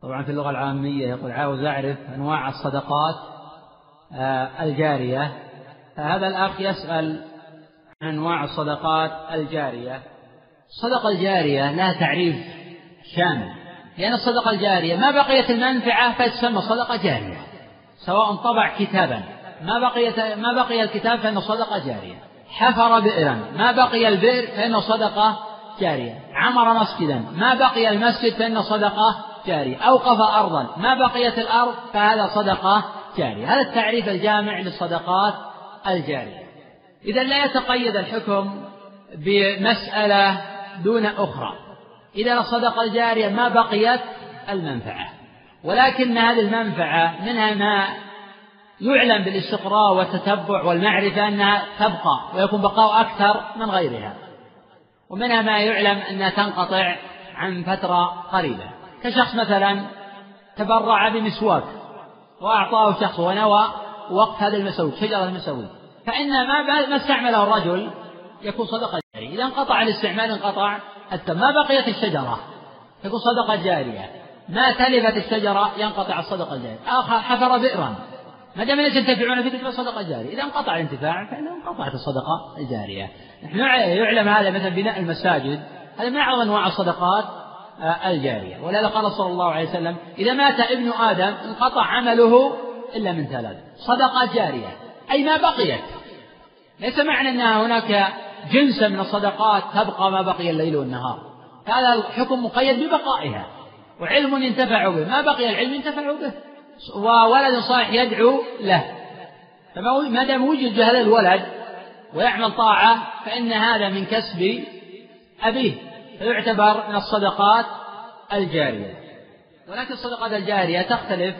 طبعا في اللغة العامية يقول عاوز أعرف أنواع الصدقات آه، الجارية. هذا الأخ يسأل عن أنواع الصدقات الجارية. الصدقة الجارية لها تعريف شامل. لأن الصدقة الجارية ما بقيت المنفعة فتسمى صدقة جارية سواء طبع كتابا. ما بقيت ما بقي الكتاب فإنه صدقة جارية. حفر بئرا. ما بقي البئر فإنه صدقة جارية. عمر مسجدا. ما بقي المسجد فإنه صدقة جارية. أوقف أرضا. ما بقيت الأرض فهذا صدقة جارية. هذا التعريف الجامع للصدقات الجارية. إذا لا يتقيد الحكم بمسألة دون أخرى. إذا الصدقة الجارية ما بقيت المنفعة. ولكن هذه المنفعة منها ما يعلم بالاستقراء والتتبع والمعرفة أنها تبقى ويكون بقاء أكثر من غيرها. ومنها ما يعلم أنها تنقطع عن فترة قريبة كشخص مثلا تبرع بمسواك وأعطاه شخص ونوى وقف هذا المسوي شجرة المسوي. فإن ما ما استعمله الرجل يكون صدقة جارية. إذا انقطع الاستعمال انقطع الثمن ما بقيت الشجرة تكون صدقة جارية. ما تلفت الشجرة ينقطع الصدقة الجارية. آخر حفر بئرا. ما دام الناس ينتفعون به تبقى صدقة جارية. إذا انقطع الانتفاع فإنه انقطعت الصدقة الجارية. نحن يعلم هذا مثلا بناء المساجد. هذا من أعظم أنواع الصدقات. الجارية. ولهذا قال صلى الله عليه وسلم إذا مات ابن آدم انقطع عمله إلا من ثلاث صدقة جارية. أي ما بقيت. ليس معنى أن هناك جنسا من الصدقات تبقى ما بقي الليل والنهار. هذا الحكم مقيد ببقائها. وعلم ينتفع به. ما بقي العلم ينتفع به. وولد صالح يدعو له. فما دام وجد هذا الولد ويعمل طاعة فإن هذا من كسب أبيه. فيعتبر من الصدقات الجارية. ولكن الصدقات الجارية تختلف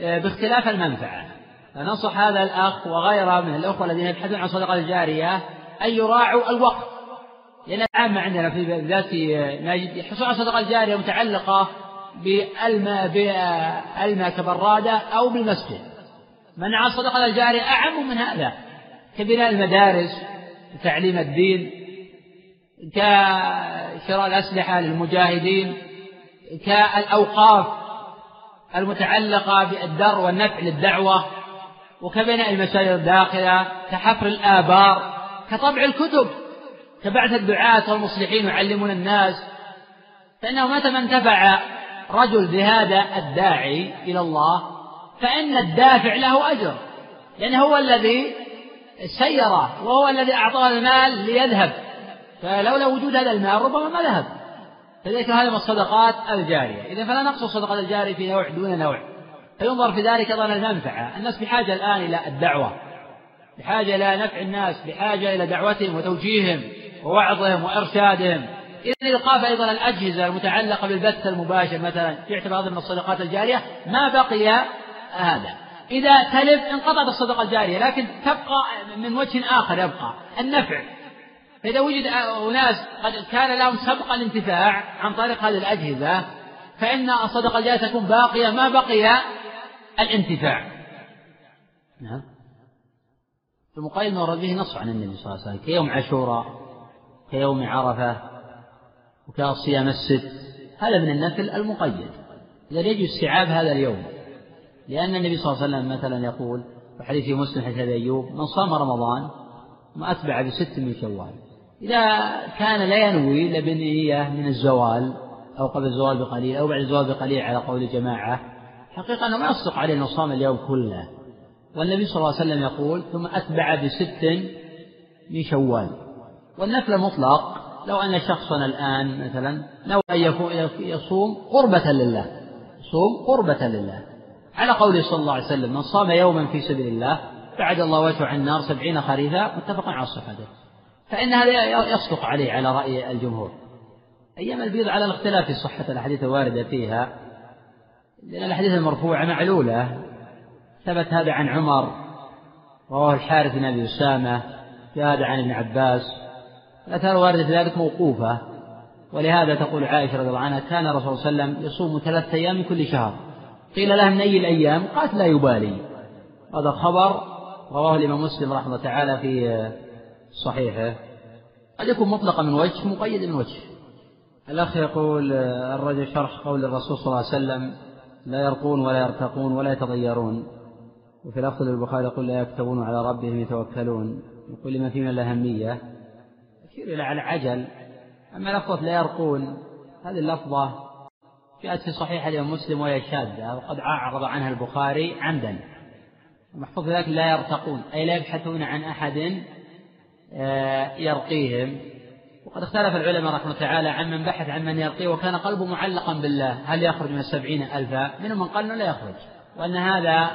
آه، باختلاف المنفعة. فننصح هذا الأخ وغيره من الأخوة الذين يبحثون عن الصدقات الجارية أن يراعوا الوقت. لأن العامة عندنا في ذات آه، نجد يحصلون على الصدقة الجارية متعلقة بالماء بالماء كبرادة أو بالمسجد. منع الصدقة الجارية أعم من هذا. كبناء المدارس وتعليم الدين كشراء الأسلحة للمجاهدين كالأوقاف المتعلقة بالدر والنفع للدعوة وكبناء المساجد الداخلة كحفر الآبار كطبع الكتب كبعث الدعاة والمصلحين يعلمون الناس. فإنه متى ما انتفع رجل بهذا الداعي إلى الله فإن الدافع له أجر لأنه هو الذي سيره وهو الذي أعطاه المال ليذهب. فلولا وجود هذا المال ربما ما ذهب. فلذلك هذا من الصدقات الجارية. إذا فلا نقص الصدقات الجارية في نوع دون نوع. فينظر في ذلك أيضا المنفعة. الناس بحاجة الآن إلى الدعوة. بحاجة إلى نفع الناس بحاجة إلى دعوتهم وتوجيههم ووعظهم وإرشادهم. إذا إيقاف أيضا الأجهزة المتعلقة بالبث المباشر. مثلا يعتبر هذا من الصدقات الجارية. ما بقي هذا. إذا تلف انقطعت الصدقة الجارية لكن تبقى من وجه آخر يبقى. النفع. فإذا وجد أناس قد كان لهم سبق الانتفاع عن طريق هذه الأجهزة فإن الصدقة الجارية تكون باقية ما بقي الانتفاع. نعم. المقيد ورد به نص عن النبي صلى الله عليه وسلم كيوم عاشوراء كيوم عرفة وكصيام الست. هذا من النفل المقيد. إذا يجب استيعاب هذا اليوم. لأن النبي صلى الله عليه وسلم مثلا يقول وحديث مسلم حديث أيوب من صام رمضان ثم أتبع بست من شوال. إذا كان لا ينوي لبنية من الزوال أو قبل الزوال بقليل أو بعد الزوال بقليل على قول الجماعة حقيقة أنه ما يصدق عليه أنه صام اليوم كله. والنبي صلى الله عليه وسلم يقول ثم أتبع بست من شوال والنفل المطلق لو أن شخصا الآن مثلا نوى أن يصوم قربة لله يصوم قربة لله. على قوله صلى الله عليه وسلم من صام يوما في سبيل الله بعد الله وجهه عن النار سبعين خريفا متفق على صحته. فإن هذا يصدق عليه على رأي الجمهور. أيام البيض على الاختلاف في صحة الأحاديث الواردة فيها لأن الأحاديث المرفوعة معلولة. ثبت هذا عن عمر رواه الحارث بن أبي أسامة هذا عن ابن عباس. الآثار الواردة في ذلك موقوفة. ولهذا تقول عائشة رضي الله عنها كان الرسول صلى الله عليه وسلم يصوم ثلاثة أيام من كل شهر. قيل له من أي الأيام قالت لا يبالي. هذا خبر رواه الإمام مسلم رحمه الله تعالى في صحيحة. قد يكون مطلقا من وجه مقيد من وجه. الأخ يقول الرجل شرح قول الرسول صلى الله عليه وسلم لا يرقون ولا يرتقون ولا يتطيرون وفي لفظ البخاري يقول لا يكتبون على ربهم يتوكلون. يقول لما من الأهمية؟ يشير إلى العجل. أما لفظة لا يرقون هذه اللفظة جاءت في صحيح الإمام مسلم وهي شاذة وقد أعرض عنها البخاري عمدا. محفوظ ذلك لا يرتقون أي لا يبحثون عن أحد آه، يرقيهم. وقد اختلف العلماء رحمه الله تعالى عن من بحث عن من يرقيه وكان قلبه معلقا بالله. هل يخرج من السبعين ألفا؟ منهم من قال لا يخرج. وأن هذا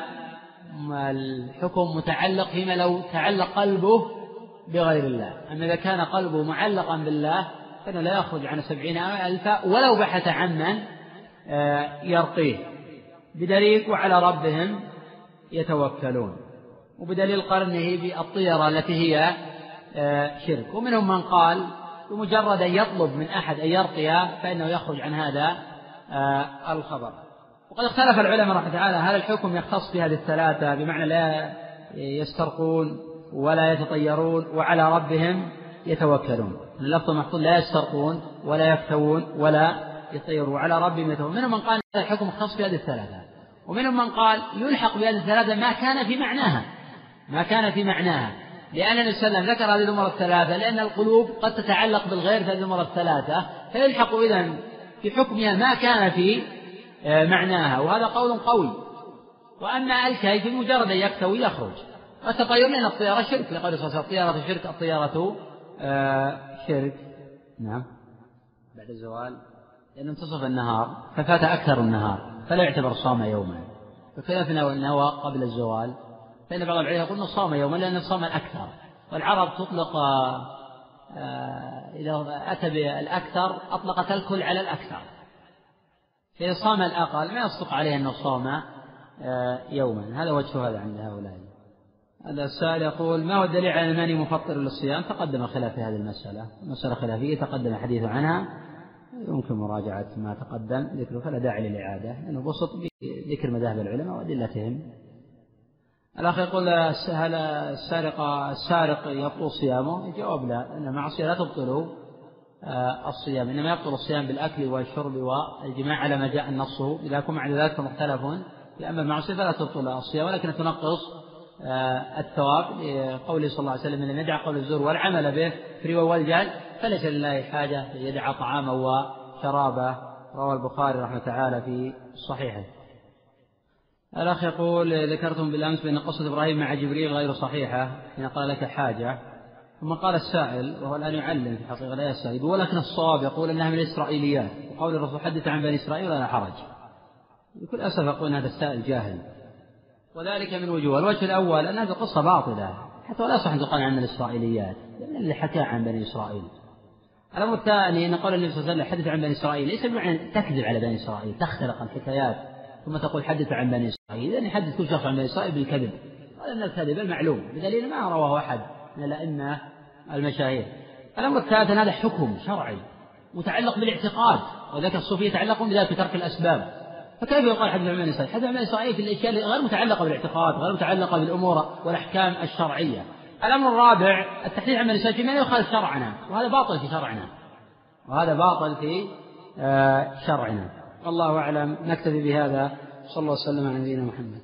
الحكم متعلق فيما لو تعلق قلبه بغير الله. أما إذا كان قلبه معلقا بالله فإنه لا يخرج عن سبعين ألفا ولو بحث عن من آه، يرقيه. بدليل وعلى ربهم يتوكلون. وبدليل قرنه بالطيرة التي هي آه، شرك. ومنهم من قال بمجرد أن يطلب من أحد أن يرقي فإنه يخرج عن هذا آه، الخبر. وقد اختلف العلماء رحمه تعالى هل الحكم يختص بهذه الثلاثة بمعنى لا يسترقون ولا يتطيرون وعلى ربهم يتوكلون. اللفظ المحفوظ لا يسترقون ولا يفتوون ولا يطيرون وعلى ربهم يتوكلون. منهم من قال الحكم يختص بهذه الثلاثة. ومنهم من قال يلحق بهذه الثلاثة ما كان في معناها. ما كان في معناها. لأن النبي صلى الله عليه وسلم ذكر هذه الأمور الثلاثة لأن القلوب قد تتعلق بالغير في هذه الأمور الثلاثة فيلحق إذا في حكمها ما كان في آه، معناها وهذا قول قوي. وأما الكي بمجرد أن يكتوي يخرج. والتطير لأن الطيارة شرك لقول صلى الله عليه وسلم الطيارة شرك الطيارة آه، شرك. نعم. بعد الزوال لأنه انتصف النهار ففات أكثر النهار فلا يعتبر صام يوما. فكيف نوى قبل الزوال؟ فإن بعض العلماء يقول صام يوما لأنه صام الأكثر. والعرب تطلق آه، إذا أتى بالأكثر أطلقت الكل على الأكثر. فإذا صام الأقل ما يصدق عليه أنه صام آه، يوما. هذا وجه هذا عند هؤلاء. هذا السائل يقول ما هو الدليل على الماني مفطر للصيام؟ تقدم خلاف في هذه المسألة. مسألة خلافية تقدم الحديث عنها. يمكن مراجعة ما تقدم ذكره فلا داعي للإعادة لأنه بسط بذكر مذاهب العلماء وأدلتهم. الأخ يقول هل السارق السارق يبطل صيامه؟ الجواب لا أن المعصية لا تبطل آه، الصيام إنما يبطل الصيام بالأكل والشرب والجماع على ما جاء النص إذا كان بعد ذلك مختلف أما المعصية فلا تبطل الصيام ولكن تنقص آه، الثواب لقوله صلى الله عليه وسلم من يدع قول الزور والعمل به في رواية والجهل فليس لله حاجة يدع طعامه وشرابه. رواه البخاري رحمه تعالى في صحيحه. الأخ يقول ذكرتم بالأمس بأن قصة إبراهيم مع جبريل غير صحيحة. حين قال لك حاجة. ثم قال السائل وهو الآن يعلم في حقيقة لا يستعيد ولكن الصواب يقول أنها من الإسرائيليات وقول الرسول حدث عن بني إسرائيل ولا حرج. بكل أسف أقول أن هذا السائل جاهل. وذلك من وجوه. الوجه الأول أن هذه القصة باطلة حتى ولا يصح أن تقال عن الإسرائيليات لأن اللي حكى عن بني إسرائيل. الأمر الثاني أن قول النبي صلى الله عليه وسلم حدث عن بني إسرائيل ليس بمعنى تكذب على بني إسرائيل تختلق الحكايات. ثم تقول حدث عن بني إسرائيل. لأن يحدث كل شخص عن بني إسرائيل بالكذب. هذا من الكذب المعلوم. بدليل ما رواه أحد من الأئمة المشاهير. الأمر الثالث أن هذا حكم شرعي متعلق بالاعتقاد وذلك الصوفية يتعلقون بذلك بترك الأسباب. فكيف يقال حدث عن بني إسرائيل؟ حدث عن بني إسرائيل في الأشياء غير متعلقة بالاعتقاد غير متعلقة بالأمور والأحكام الشرعية. الأمر الرابع التحديث عن بني إسرائيل فيما يخالف شرعنا وهذا باطل في شرعنا. وهذا باطل في آه، شرعنا. والله أعلم. نكتفي بهذا. صلى الله وسلم على نبينا محمد.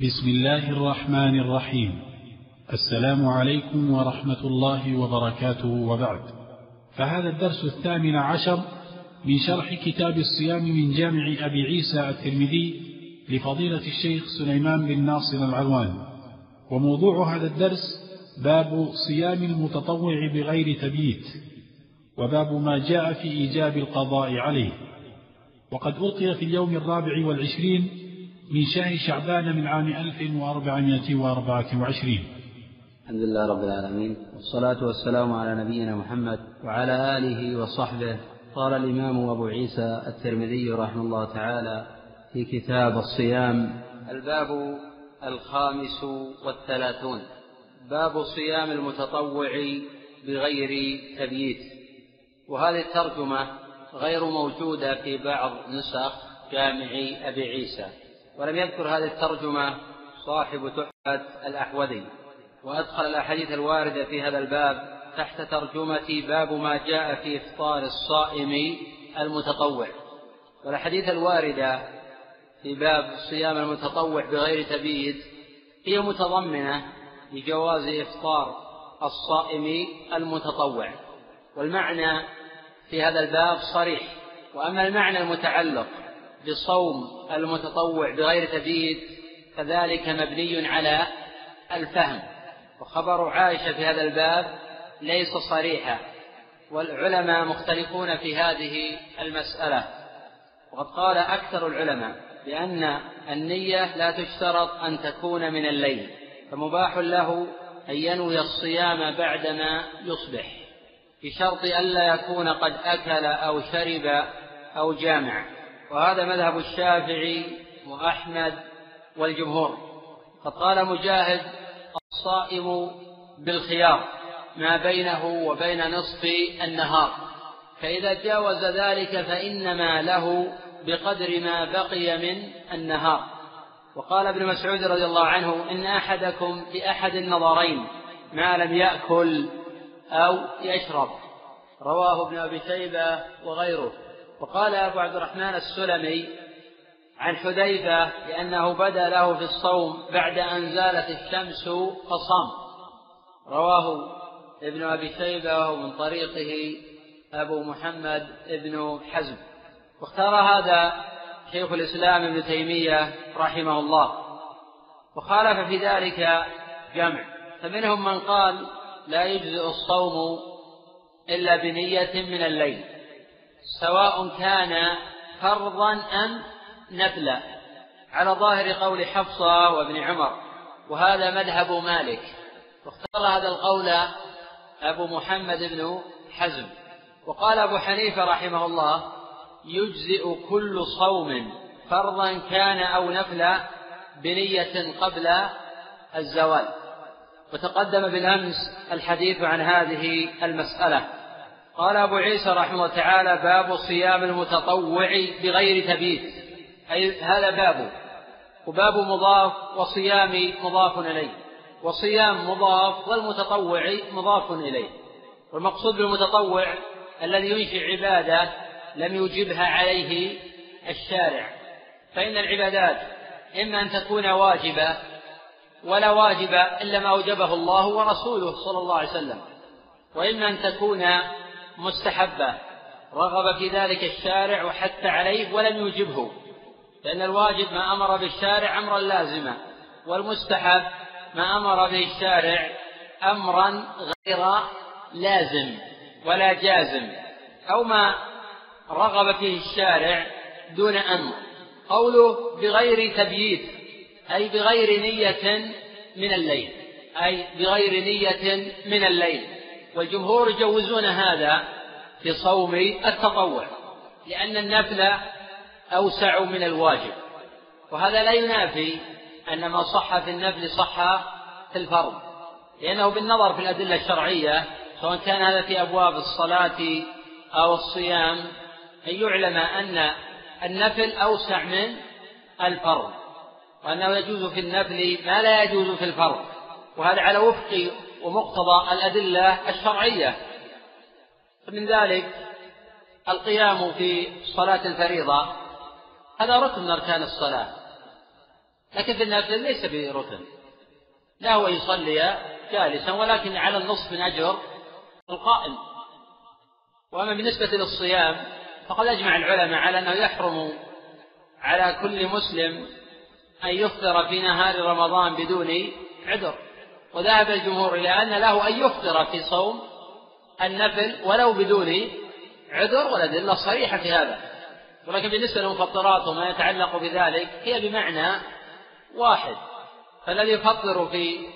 بسم الله الرحمن الرحيم. السلام عليكم ورحمة الله وبركاته. وبعد. فهذا الدرس الثامن عشر من شرح كتاب الصيام من جامع أبي عيسى الترمذي لفضيلة الشيخ سليمان بن ناصر العلوان وموضوع هذا الدرس باب صيام المتطوع بغير تبييت. وباب ما جاء في إيجاب القضاء عليه. وقد ألقي في اليوم الرابع والعشرين من شهر شعبان من عام 1424 الحمد لله رب العالمين والصلاة والسلام على نبينا محمد وعلى آله وصحبه. قال الإمام أبو عيسى الترمذي رحمه الله تعالى في كتاب الصيام الباب الخامس والثلاثون. باب صيام المتطوع بغير تبييت. وهذه الترجمة غير موجودة في بعض نسخ جامع أبي عيسى. ولم يذكر هذه الترجمة صاحب تحفة الأحوذي وأدخل الأحاديث الواردة في هذا الباب تحت ترجمة باب ما جاء في إفطار الصائم المتطوع. والأحاديث الواردة في باب صيام المتطوع بغير تبييت هي متضمنة لجواز إفطار الصائم المتطوع. والمعنى في هذا الباب صريح. وأما المعنى المتعلق بصوم المتطوع بغير تبييت فذلك مبني على الفهم. وخبر عائشة في هذا الباب ليس صريحا والعلماء مختلفون في هذه المسألة. وقد قال أكثر العلماء بأن النية لا تشترط أن تكون من الليل فمباح له أن ينوي الصيام بعدما يصبح. بشرط ألا يكون قد أكل أو شرب أو جامع. وهذا مذهب الشافعي وأحمد والجمهور. قد قال مجاهد الصائم بالخيار ما بينه وبين نصف النهار. فإذا جاوز ذلك فإنما له بقدر ما بقي من النهار. وقال ابن مسعود رضي الله عنه إن أحدكم بأحد النظرين ما لم يأكل أو يشرب رواه ابن أبي شيبة وغيره. وقال أبو عبد الرحمن السلمي عن حذيفة لأنه بدا له في الصوم بعد أن زالت الشمس فصام. رواه ابن أبي شيبة ومن طريقه أبو محمد ابن حزم. واختار هذا شيخ الإسلام ابن تيمية رحمه الله. وخالف في ذلك جمع. فمنهم من قال لا يجزئ الصوم إلا بنية من الليل سواء كان فرضا أم نفلا. على ظاهر قول حفصة وابن عمر وهذا مذهب مالك. واختار هذا القول أبو محمد بن حزم. وقال أبو حنيفة رحمه الله يجزئ كل صوم فرضا كان أو نفلا بنية قبل الزوال. وتقدم بالأمس الحديث عن هذه المسألة. قال أبو عيسى رحمه الله تعالى باب صيام المتطوع بغير تبيت أي هذا باب وباب مضاف وصيام مضاف إليه. وصيام مضاف والمتطوع مضاف إليه. والمقصود بالمتطوع الذي ينشئ عبادة لم يوجبها عليه الشارع. فإن العبادات إما أن تكون واجبة ولا واجب إلا ما أوجبه الله ورسوله صلى الله عليه وسلم. وإما أن تكون مستحبة رغب في ذلك الشارع وحث عليه ولم يوجبه. لأن الواجب ما أمر بالشارع أمرا لازما والمستحب ما أمر به الشارع أمرا غير لازم ولا جازم. أو ما رغب فيه الشارع دون أمر. قوله بغير تبييت أي بغير نية من الليل. أي بغير نية من الليل. والجمهور يجوزون هذا في صوم التطوع لأن النفل أوسع من الواجب. وهذا لا ينافي أن ما صح في النفل صح في الفرض لأنه بالنظر في الأدلة الشرعية سواء كان هذا في أبواب الصلاة أو الصيام أن يعلم أن النفل أوسع من الفرض. وأنه يجوز في النفل ما لا يجوز في الفرض. وهذا على وفق ومقتضى الأدلة الشرعية. فمن ذلك القيام في صلاة الفريضة هذا ركن من أركان الصلاة. لكن في النافلة ليس بركن. له أن يصلي جالسا ولكن على النصف من أجر القائم. وأما بالنسبة للصيام فقد أجمع العلماء على أنه يحرم على كل مسلم أن يفطر في نهار رمضان بدون عذر. وذهب الجمهور إلى أن له أن يفطر في صوم النفل ولو بدون عذر والأدلة صريحة في هذا. ولكن بالنسبة للمفطرات وما يتعلق بذلك هي بمعنى واحد. فالذي يفطر في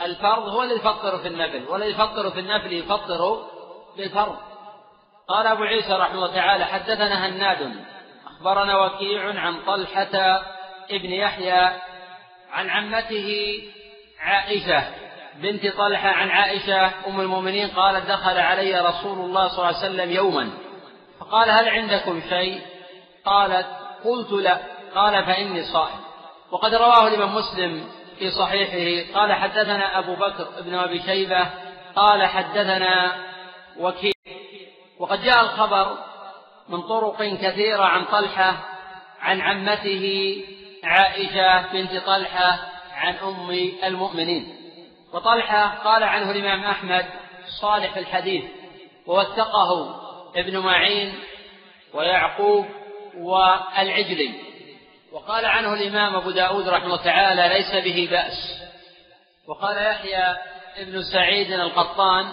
الفرض هو الذي يفطر في النفل والذي يفطر في النفل يفطر بالفرض. قال أبو عيسى رحمه الله تعالى حدثنا هناد أخبرنا وكيع عن طلحة ابن يحيى عن عمته عائشة بنت طلحة عن عائشة أم المؤمنين قالت دخل علي رسول الله صلى الله عليه وسلم يوما. فقال هل عندكم شيء؟ قالت قلت لا. قال فإني صائم. وقد رواه الإمام مسلم في صحيحه. قال حدثنا أبو بكر بن أبي شيبة. قال حدثنا وكيل وقد جاء الخبر من طرق كثيرة عن طلحة عن عمته عائشة بنت طلحة عن أم المؤمنين. وطلحة قال عنه الإمام أحمد صالح الحديث ووثقه ابن معين ويعقوب والعجلي وقال عنه الإمام أبو داود رحمه الله تعالى ليس به بأس وقال يحيى ابن سعيد القطان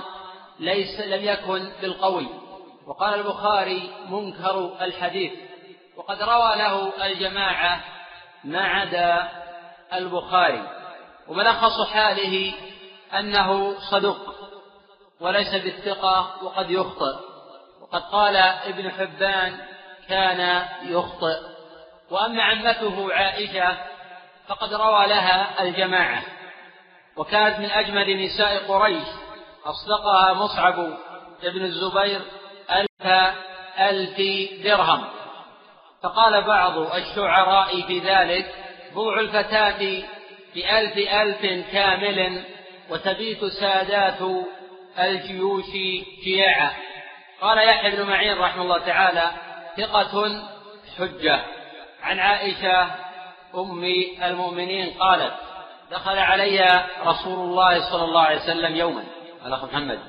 ليس لم يكن بالقوي وقال البخاري منكر الحديث وقد روى له الجماعة ما عدا البخاري. وملخص حاله أنه صدوق وليس بالثقة وقد يخطئ. وقد قال ابن حبان كان يخطئ. وأما عمته عائشة فقد روى لها الجماعة. وكانت من أجمل نساء قريش. أصدقها مصعب بن الزبير ألف ألف درهم. فقال بعض الشعراء في ذلك بوع الفتاة بألف ألف كامل وتبيت سادات الجيوش جياعا قال يحيى بن معين رحمه الله تعالى ثقة حجة. عن عائشة أم المؤمنين قالت دخل علي رسول الله صلى الله عليه وسلم يوما. الأخ محمد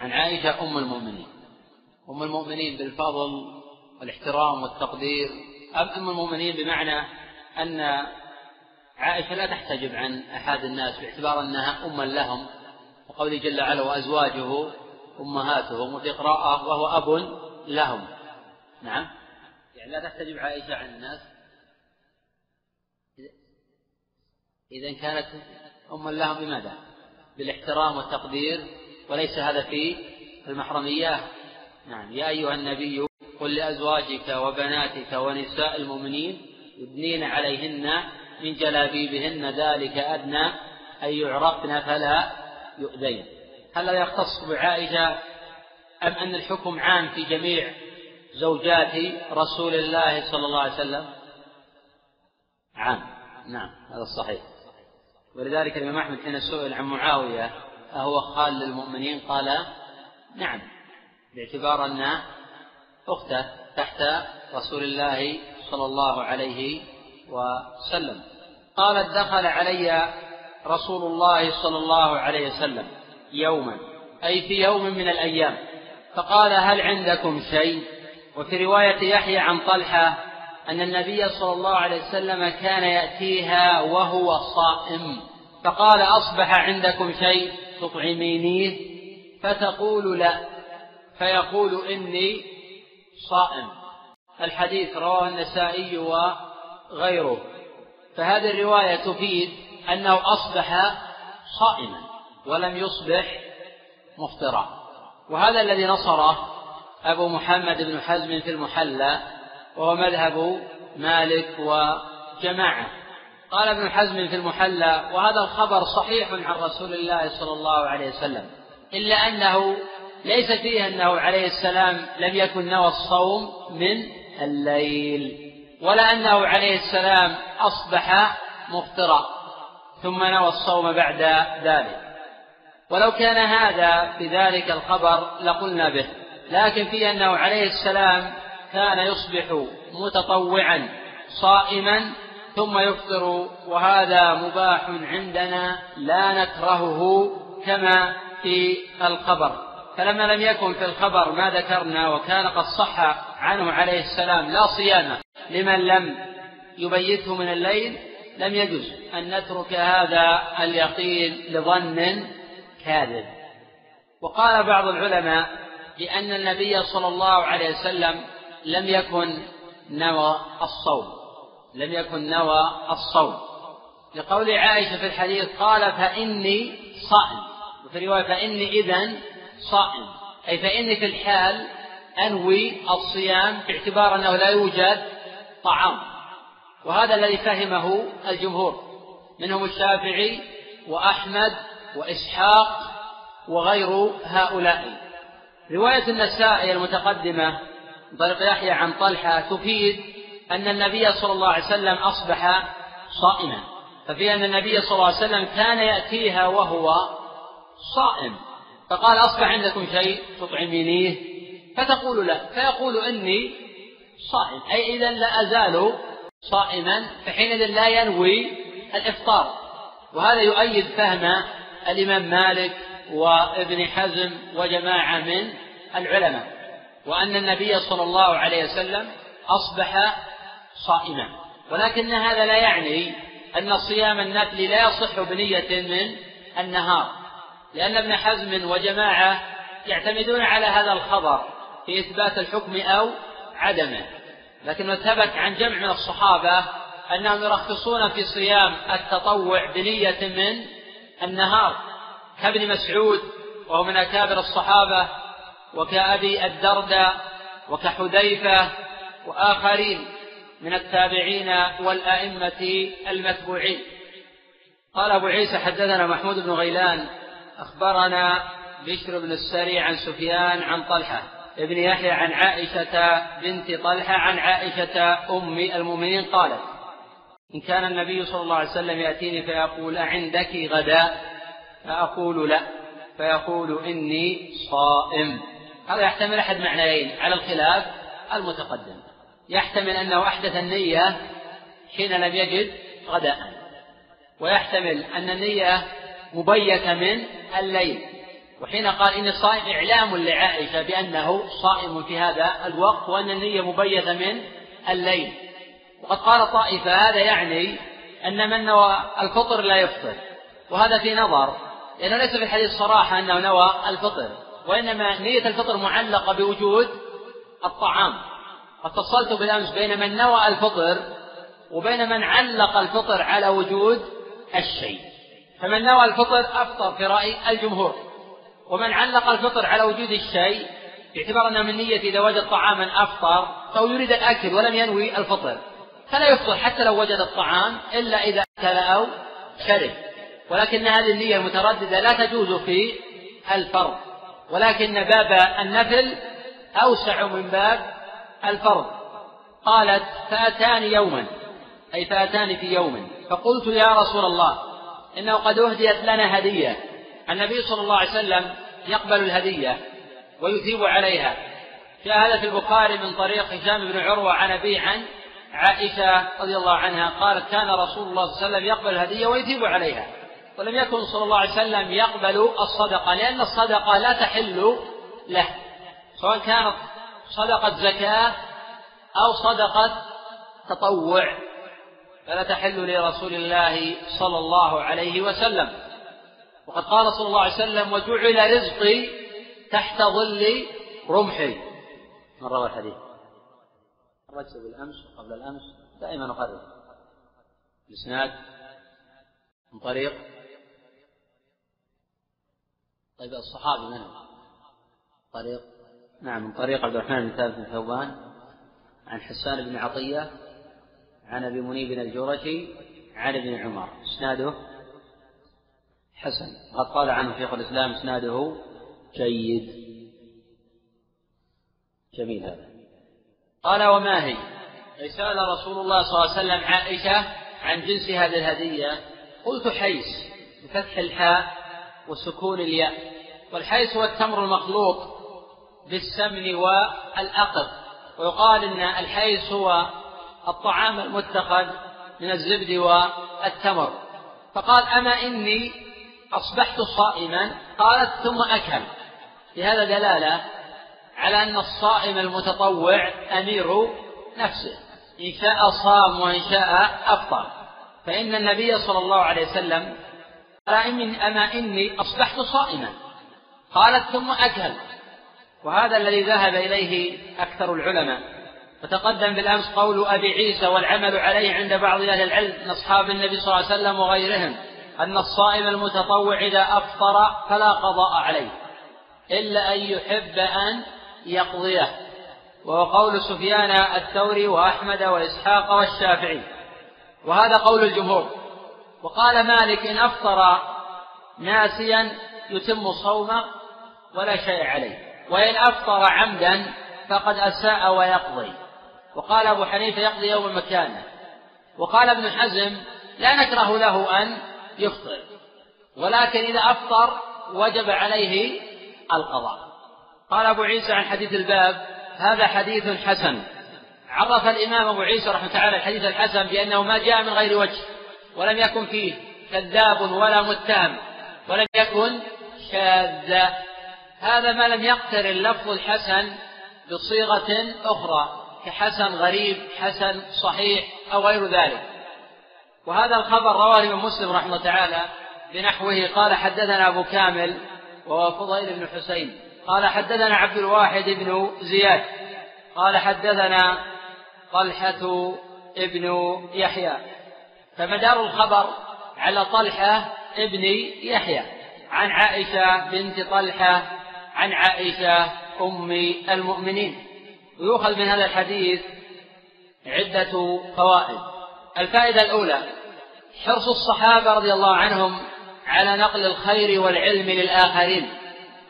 عن عائشة أم المؤمنين. أم المؤمنين بالفضل والاحترام والتقدير. أم أم المؤمنين بمعنى أن عائشة لا تحتجب عن أحد الناس باعتبار أنها أما لهم. وقوله جل وعلا وأزواجه أمهاتهم وفي قراءة وهو أب لهم. نعم. يعني لا تحتجب عائشة عن الناس. إذا كانت أما لهم بماذا؟ بالاحترام والتقدير. وليس هذا في المحرميات. نعم. يا أيها النبي قل لأزواجك وبناتك ونساء المؤمنين يدنين عليهن من جلابيبهن ذلك أدنى أن يعرفن فلا يؤذين. هل يختص بعائشة أم أن الحكم عام في جميع زوجات رسول الله صلى الله عليه وسلم؟ عام. نعم هذا الصحيح. ولذلك الإمام أحمد حين سئل عن معاوية أهو خال للمؤمنين؟ قال نعم باعتبار أن أختة تحت رسول الله صلى الله عليه وسلم. قالت دخل علي رسول الله صلى الله عليه وسلم يوما أي في يوم من الأيام. فقال هل عندكم شيء؟ وفي رواية يحيى عن طلحة أن النبي صلى الله عليه وسلم كان يأتيها وهو صائم. فقال أصبح عندكم شيء تطعمينيه؟ فتقول لا. فيقول إني صائم. الحديث رواه النسائي وغيره. فهذه الرواية تفيد أنه أصبح صائما ولم يصبح مفطرا. وهذا الذي نصره أبو محمد بن حزم في المحلى وهو مذهب مالك وجماعة. قال ابن حزم في المحلى وهذا الخبر صحيح عن رسول الله صلى الله عليه وسلم إلا أنه ليس فيه أنه عليه السلام لم يكن نوى الصوم من الليل ولا أنه عليه السلام أصبح مفطرا ثم نوى الصوم بعد ذلك. ولو كان هذا في ذلك الخبر لقلنا به لكن في أنه عليه السلام كان يصبح متطوعا صائما ثم يفطر وهذا مباح عندنا لا نكرهه كما في الخبر. فلما لم يكن في الخبر ما ذكرنا وكان قد صح عنه عليه السلام لا صيام لمن لم يبيته من الليل لم يجوز. أن نترك هذا اليقين لظن كاذب. وقال بعض العلماء بأن النبي صلى الله عليه وسلم لم يكن نوى الصوم. لم يكن نوى الصوم. لقول عائشة في الحديث قال فإني صائم. وفي رواية فإني إذن صائم. أي فإني في الحال أنوي الصيام باعتبار أنه لا يوجد طعام. وهذا الذي فهمه الجمهور منهم الشافعي وأحمد وإسحاق وغير هؤلاء. رواية النسائي المتقدمة من طريق يحيى عن طلحة تفيد أن النبي صلى الله عليه وسلم أصبح صائما. ففي أن النبي صلى الله عليه وسلم كان يأتيها وهو صائم. فقال أصبح عندكم شيء تطعمينيه؟ فتقول لا. فيقول إني صائم. أي إذا لا أزال صائما فحينئذ لا ينوي الإفطار. وهذا يؤيد فهم الإمام مالك وابن حزم وجماعة من العلماء وأن النبي صلى الله عليه وسلم أصبح صائما. ولكن هذا لا يعني أن صيام النفل لا يصح بنية من النهار. لأن ابن حزم وجماعة يعتمدون على هذا الخبر في إثبات الحكم أو عدمه. لكن ثبت عن جمع من الصحابة أنهم يرخصون في صيام التطوع بنية من النهار كابن مسعود وهو من أكابر الصحابة وكأبي الدرداء وكحذيفة وآخرين من التابعين والأئمة المتبوعين. قال أبو عيسى حدثنا محمود بن غيلان أخبرنا بشر بن السري عن سفيان عن طلحة ابن يحيى عن عائشة بنت طلحة عن عائشة أم المؤمنين قالت إن كان النبي صلى الله عليه وسلم يأتيني فيقول أعندك غداء؟ فأقول لا. فيقول إني صائم. هذا يحتمل أحد معنيين على الخلاف المتقدم. يحتمل أنه أحدث النية حين لم يجد غداء ويحتمل أن النية مبيتة من الليل. وحين قال إني صائم إعلام لعائشة بأنه صائم في هذا الوقت وأن النية مبيتة من الليل. وقد قال طائفة هذا يعني أن من نوى الفطر لا يفطر. وهذا في نظر لأنه ليس في الحديث صراحة أنه نوى الفطر وإنما نية الفطر معلقة بوجود الطعام. اتصلت بالأمس بين من نوى الفطر وبين من علق الفطر على وجود الشيء. فمن نوى الفطر أفطر في رأي الجمهور. ومن علق الفطر على وجود الشيء باعتبار أنه من نية إذا وجد طعاما أفطر فهو يريد الأكل ولم ينوي الفطر. فلا يفطر حتى لو وجد الطعام إلا إذا أكل أو شرب. ولكن هذه النية المترددة لا تجوز في الفرض. ولكن باب النفل أوسع من باب الفرض. قالت فأتاني يوما. أي فأتاني في يوم. فقلت يا رسول الله. إنه قد أهديت لنا هدية. النبي صلى الله عليه وسلم يقبل الهدية ويثيب عليها. جاء هذا في البخاري من طريق هشام بن عروة عن أبي عن عائشة رضي الله عنها قالت كان رسول الله صلى الله عليه وسلم يقبل الهدية ويثيب عليها. ولم يكن صلى الله عليه وسلم يقبل الصدقة لأن الصدقة لا تحل له. سواء كانت صدقة زكاة أو صدقة تطوع. فلا تحل لرسول الله صلى الله عليه وسلم. وقد قال صلى الله عليه وسلم وجعل رزقي تحت ظل رمحي. من روى الحديث؟ خرجت بالأمس وقبل الأمس دائما أقرر الإسناد من طريق. طيب الصحابي من؟ طريق. نعم من طريق عبد الرحمن بن ثابت بن ثوبان عن حسان بن عطية عن أبي منيب الجرشي عن ابن عمر. إسناده حسن. قد قال عنه شيخ الإسلام إسناده جيد. جميل هذا. قال وما هي؟ أي سأل رسول الله صلى الله عليه وسلم عائشة عن جنس هذه الهدية. قلت حيس بفتح الحاء وسكون الياء. والحيس هو التمر المخلوط بالسمن والأقط ويقال إن الحيس هو الطعام المتخذ من الزبد والتمر. فقال أما إني أصبحت صائما؟ قالت ثم أكل. في هذا دلالة على أن الصائم المتطوع أمير نفسه. إن شاء صام وإن شاء أفطر. فإن النبي صلى الله عليه وسلم قال أما إني أصبحت صائما؟ قالت ثم أكل. وهذا الذي ذهب إليه أكثر العلماء. وتقدم بالأمس قول أبي عيسى والعمل عليه عند بعض أهل العلم من أصحاب النبي صلى الله عليه وسلم وغيرهم أن الصائم المتطوع إذا أفطر فلا قضاء عليه إلا أن يحب أن يقضيه. وهو قول سفيان الثوري وأحمد وإسحاق والشافعي. وهذا قول الجمهور. وقال مالك إن أفطر ناسيا يتم صومه ولا شيء عليه. وإن أفطر عمدا فقد أساء ويقضي. وقال أبو حنيفة يقضي يوم مكانه وقال ابن حزم لا نكره له أن يفطر ولكن إذا أفطر وجب عليه القضاء. قال أبو عيسى عن حديث الباب هذا حديث حسن. عرف الإمام أبو عيسى رحمه تعالى الحديث الحسن بأنه ما جاء من غير وجه ولم يكن فيه كذاب ولا متهم ولم يكن شاذا هذا ما لم يقترن اللفظ الحسن بصيغة أخرى. كحسن غريب حسن صحيح أو غير ذلك. وهذا الخبر رواه الإمام مسلم رحمه تعالى بنحوه. قال حدثنا أبو كامل وهو فضيل بن حسين. قال حدثنا عبد الواحد بن زياد. قال حدثنا طلحة ابن يحيى. فمدار الخبر على طلحة ابن يحيى؟ عن عائشة بنت طلحة عن عائشة أم المؤمنين. ويؤخذ من هذا الحديث عدة فوائد. الفائدة الأولى حرص الصحابة رضي الله عنهم على نقل الخير والعلم للآخرين.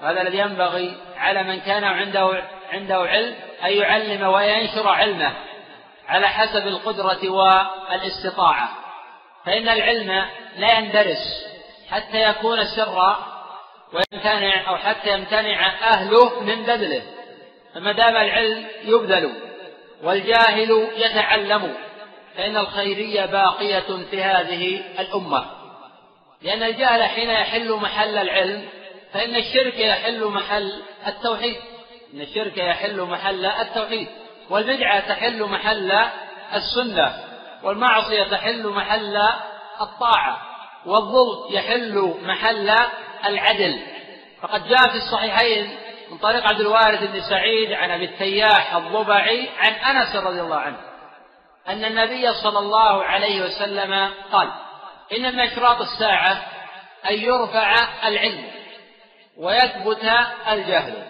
هذا الذي ينبغي على من كان عنده عنده علم أن يعلم وينشر علمه على حسب القدرة والاستطاعة. فإن العلم لا يندرس حتى يكون سرا ويمتنع أو حتى يمتنع أهله من بذله. فما دام العلم يبذل والجاهل يتعلم فإن الخيرية باقية في هذه الأمة. لأن الجهل حين يحل محل العلم فإن الشرك يحل محل التوحيد. إن الشرك يحل محل التوحيد. والبدعة تحل محل السنة. والمعصية تحل محل الطاعة. والظلم يحل محل العدل. فقد جاء في الصحيحين من طريق عبد الوارث بن سعيد عن أبي التياح الضبعي عن أنس رضي الله عنه. أن النبي صلى الله عليه وسلم قال إن من أشراط الساعة أن يرفع العلم ويثبت الجهل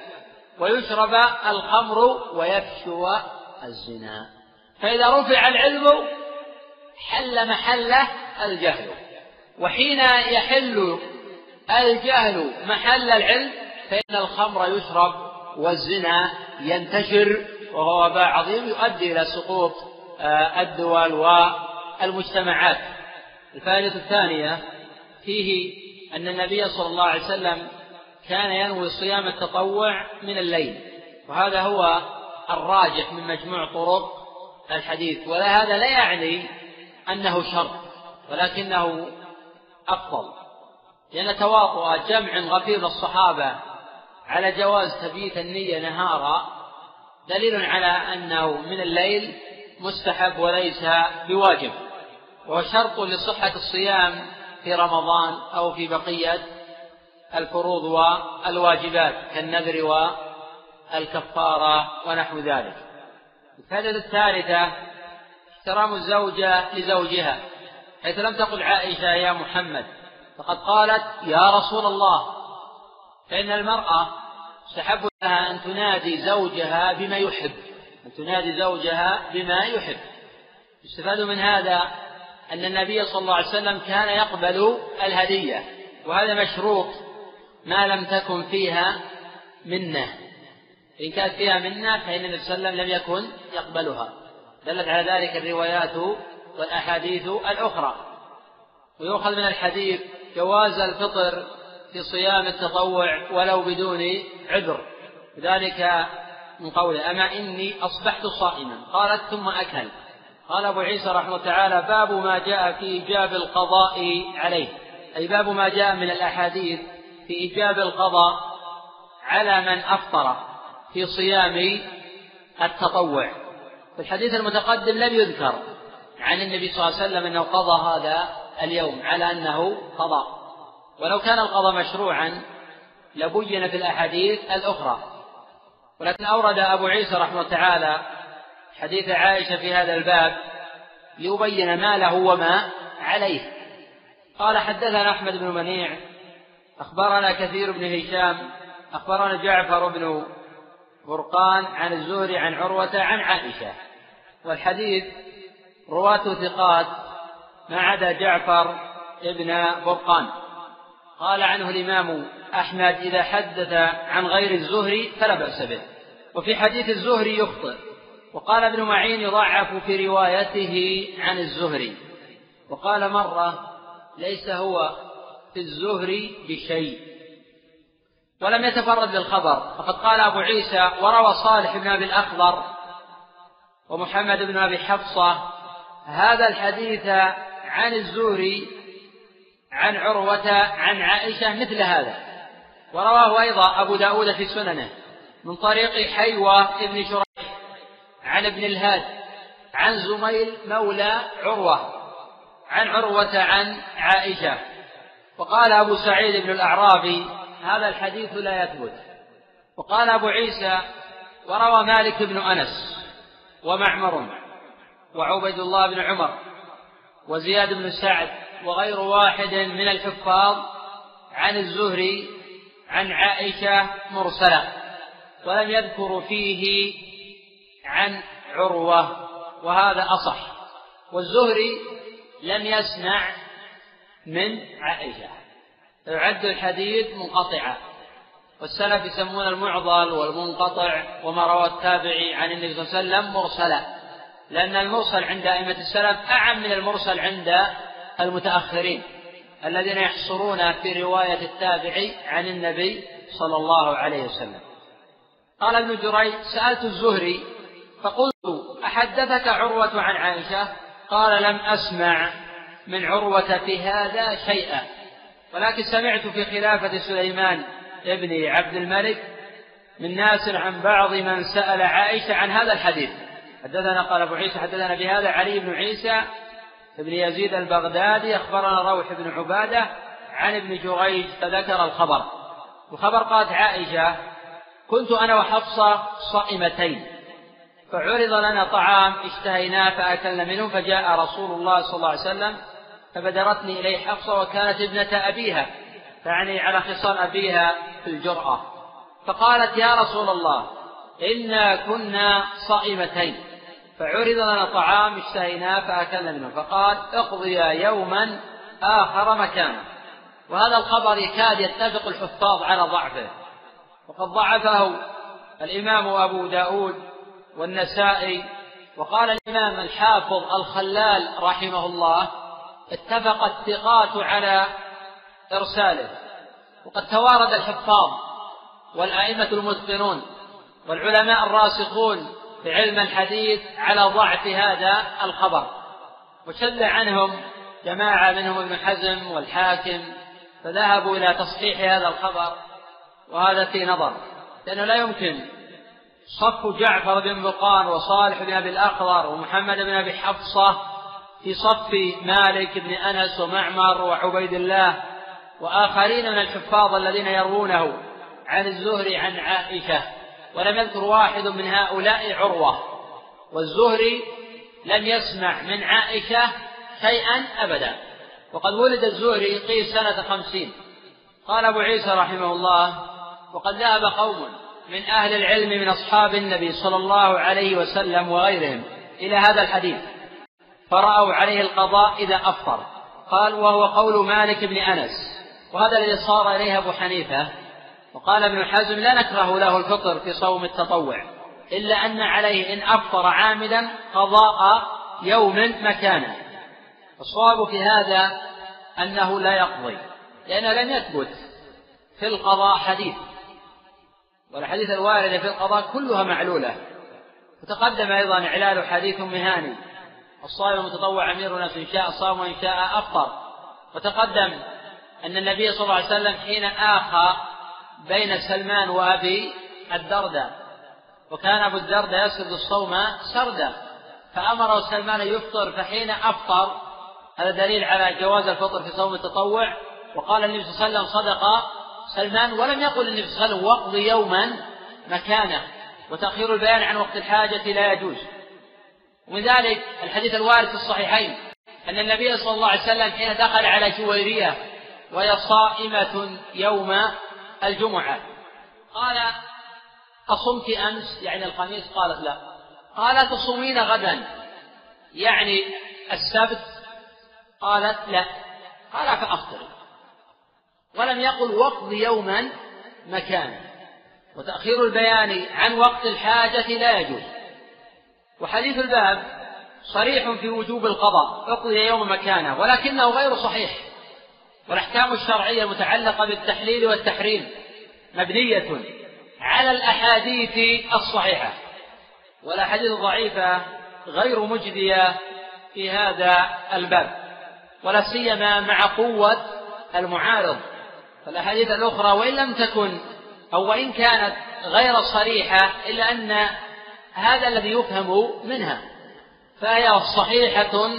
ويشرب الخمر ويفشو الزنا. فإذا رفع العلم حل محله الجهل وحين يحل الجهل محل العلم فإن الخمر يشرب والزنا ينتشر وهو وباء عظيم يؤدي إلى سقوط آه، الدول والمجتمعات. الفائدة الثانية فيه أن النبي صلى الله عليه وسلم كان ينوي صيام التطوع من الليل وهذا هو الراجح من مجموع طرق الحديث. ولا هذا لا يعني أنه شر ولكنه أفضل لأن تواطؤ جمع غفير الصحابة على جواز تبييت النية نهارا دليل على أنه من الليل مستحب وليس بواجب. وهو شرط لصحة الصيام في رمضان أو في بقية الفروض والواجبات كالنذر والكفارة ونحو ذلك. الفائدة الثالثة احترام الزوجة لزوجها. حيث لم تقل عائشة يا محمد فقد قالت يا رسول الله فإن المرأة استحب لها أن تنادي زوجها بما يحب أن تنادي زوجها بما يحب. يستفاد من هذا أن النبي صلى الله عليه وسلم كان يقبل الهدية وهذا مشروط ما لم تكن فيها منة. إن كانت فيها منة فإن النبي صلى الله عليه وسلم لم يكن يقبلها. دلت على ذلك الروايات والأحاديث الأخرى. ويؤخذ من الحديث جواز الفطر في صيام التطوع ولو بدون عذر. ذلك من قوله أما إني أصبحت صائما. قالت ثم أكل. قال أبو عيسى رحمه تعالى باب ما جاء في إيجاب القضاء عليه. أي باب ما جاء من الأحاديث في إيجاب القضاء على من أفطر في صيام التطوع. في الحديث المتقدم لم يذكر عن النبي صلى الله عليه وسلم أنه قضى هذا اليوم على أنه قضاء ولو كان القضاء مشروعا لبين في الأحاديث الأخرى. ولكن أورد أبو عيسى رحمه الله تعالى حديث عائشة في هذا الباب ليبين ما له وما عليه. قال حدثنا أحمد بن منيع أخبرنا كثير بن هشام أخبرنا جعفر بن فرقان عن الزهري عن عروة عن عائشة. والحديث رواة ثقات ما عدا جعفر ابن فرقان قال عنه الإمام أحمد إذا حدث عن غير الزهري فلا بأس به. وفي حديث الزهري يخطئ. وقال ابن معين يضعف في روايته عن الزهري. وقال مرة ليس هو في الزهري بشيء. ولم يتفرد بالخبر. فقد قال أبو عيسى وروى صالح بن أبي الأخضر ومحمد بن أبي حفصة هذا الحديث عن الزهري عن عروة عن عائشة مثل هذا. ورواه أيضا أبو داود في سننه من طريق حيوة ابن شريح عن ابن الهاد عن زميل مولى عروة عن عروة عن عائشة. وقال أبو سعيد بن الأعرابي هذا الحديث لا يثبت. وقال أبو عيسى وروى مالك بن أنس ومعمر وعبيد الله بن عمر وزياد بن سعد وغير واحد من الحفاظ عن الزهري عن عائشة مرسلة ولم يذكر فيه عن عروة وهذا أصح. والزهري لم يسمع من عائشة. يعد الحديث منقطعا. والسلف يسمون المعضل والمنقطع وما روى التابعي عن النبي صلى الله عليه وسلم مرسلا. لأن المرسل عند أئمة السلف أعم من المرسل عند المتأخرين الذين يحصرون في رواية التابعي عن النبي صلى الله عليه وسلم. قال ابن جريج سألت الزهري فقلت أحدثك عروة عن عائشة؟ قال لم أسمع من عروة في هذا شيئا ولكن سمعت في خلافة سليمان ابن عبد الملك من ناس عن بعض من سأل عائشة عن هذا الحديث. حدثنا قال أبو عيسى حدثنا بهذا علي بن عيسى بن يزيد البغدادي أخبرنا روح بن عبادة عن ابن جريج فذكر الخبر. الخبر قالت عائشة كنت أنا وحفصة صائمتين فعرض لنا طعام اشتهيناه فأكلنا منه فجاء رسول الله صلى الله عليه وسلم فبدرتني إليه حفصة وكانت ابنة أبيها تعني على خصال أبيها في الجرأة. فقالت يا رسول الله إنا كنا صائمتين. فعرض لنا طعام اشتهيناه فأكلنا منه فقال اقضي يوما آخر مكانه وهذا الخبر يكاد يتفق الحفاظ على ضعفه. وقد ضعفه الإمام أبو داود والنسائي. وقال الإمام الحافظ الخلال رحمه الله اتفق الثقات على إرساله. وقد توارد الحفاظ والأئمة المتقنون والعلماء الراسخون علم الحديث على ضعف هذا الخبر. وشد عنهم جماعة منهم ابن حزم والحاكم فذهبوا إلى تصحيح هذا الخبر وهذا في نظر. لأنه لا يمكن. صف جعفر بن بقان وصالح بن أبي الأخضر ومحمد بن أبي حفصة في صف مالك بن أنس ومعمر وعبيد الله وآخرين من الحفاظ الذين يروونه عن الزهري عن عائشة. ولم يذكر واحد من هؤلاء عروة. والزهري لم يسمع من عائشة شيئا أبدا. وقد ولد الزهري قيل سنة خمسين. قال أبو عيسى رحمه الله وقد ذهب قوم من أهل العلم من أصحاب النبي صلى الله عليه وسلم وغيرهم إلى هذا الحديث. فرأوا عليه القضاء إذا أفطر. قال وهو قول مالك بن أنس. وهذا الذي صار إليه أبو حنيفة وقال ابن حزم لا نكره له الفطر في صوم التطوع إلا أن عليه إن أفطر عامدا قضاء يوم مكانه. الصواب في هذا أنه لا يقضي لأنه لم يثبت في القضاء حديث. والحديث الواردة في القضاء كلها معلولة. وتقدم أيضا إعلال حديث مهاني الصائم المتطوع أمير نفسه إن شاء صام وإن شاء أفطر. وتقدم أن النبي صلى الله عليه وسلم حين آخى بين سلمان وأبي الدرداء. وكان أبو الدرداء يسرد الصوم سردا. فأمره سلمان أن يفطر فحين أفطر هذا دليل على جواز الفطر في صوم التطوع. وقال النبي صلى الله عليه وسلم صدق سلمان ولم يقل النبي صلى الله عليه وسلم واقض يوما مكانه. وتأخير البيان عن وقت الحاجة لا يجوز. ومن ذلك الحديث الوارد في الصحيحين أن النبي صلى الله عليه وسلم حين دخل على جويرية وهي صائمة يوم الجمعة. قال أصمت أمس؟ يعني الخميس؟ قالت لا. قال تصومين غدا؟ يعني السبت؟ قالت لا. قال فأفطري ولم يقل وقض يوما مكانا وتأخير البيان عن وقت الحاجة لا يجوز. وحديث الباب صريح في وجوب القضاء اقضي يوم مكانه ولكنه غير صحيح. والأحكام الشرعية المتعلقة بالتحليل والتحريم مبنية على الأحاديث الصحيحة. والأحاديث الضعيفة غير مجدية في هذا الباب ولا سيما مع قوة المعارض. فالأحاديث الأخرى وإن لم تكن أو وإن كانت غير صريحة إلا أن هذا الذي يفهم منها فهي صحيحة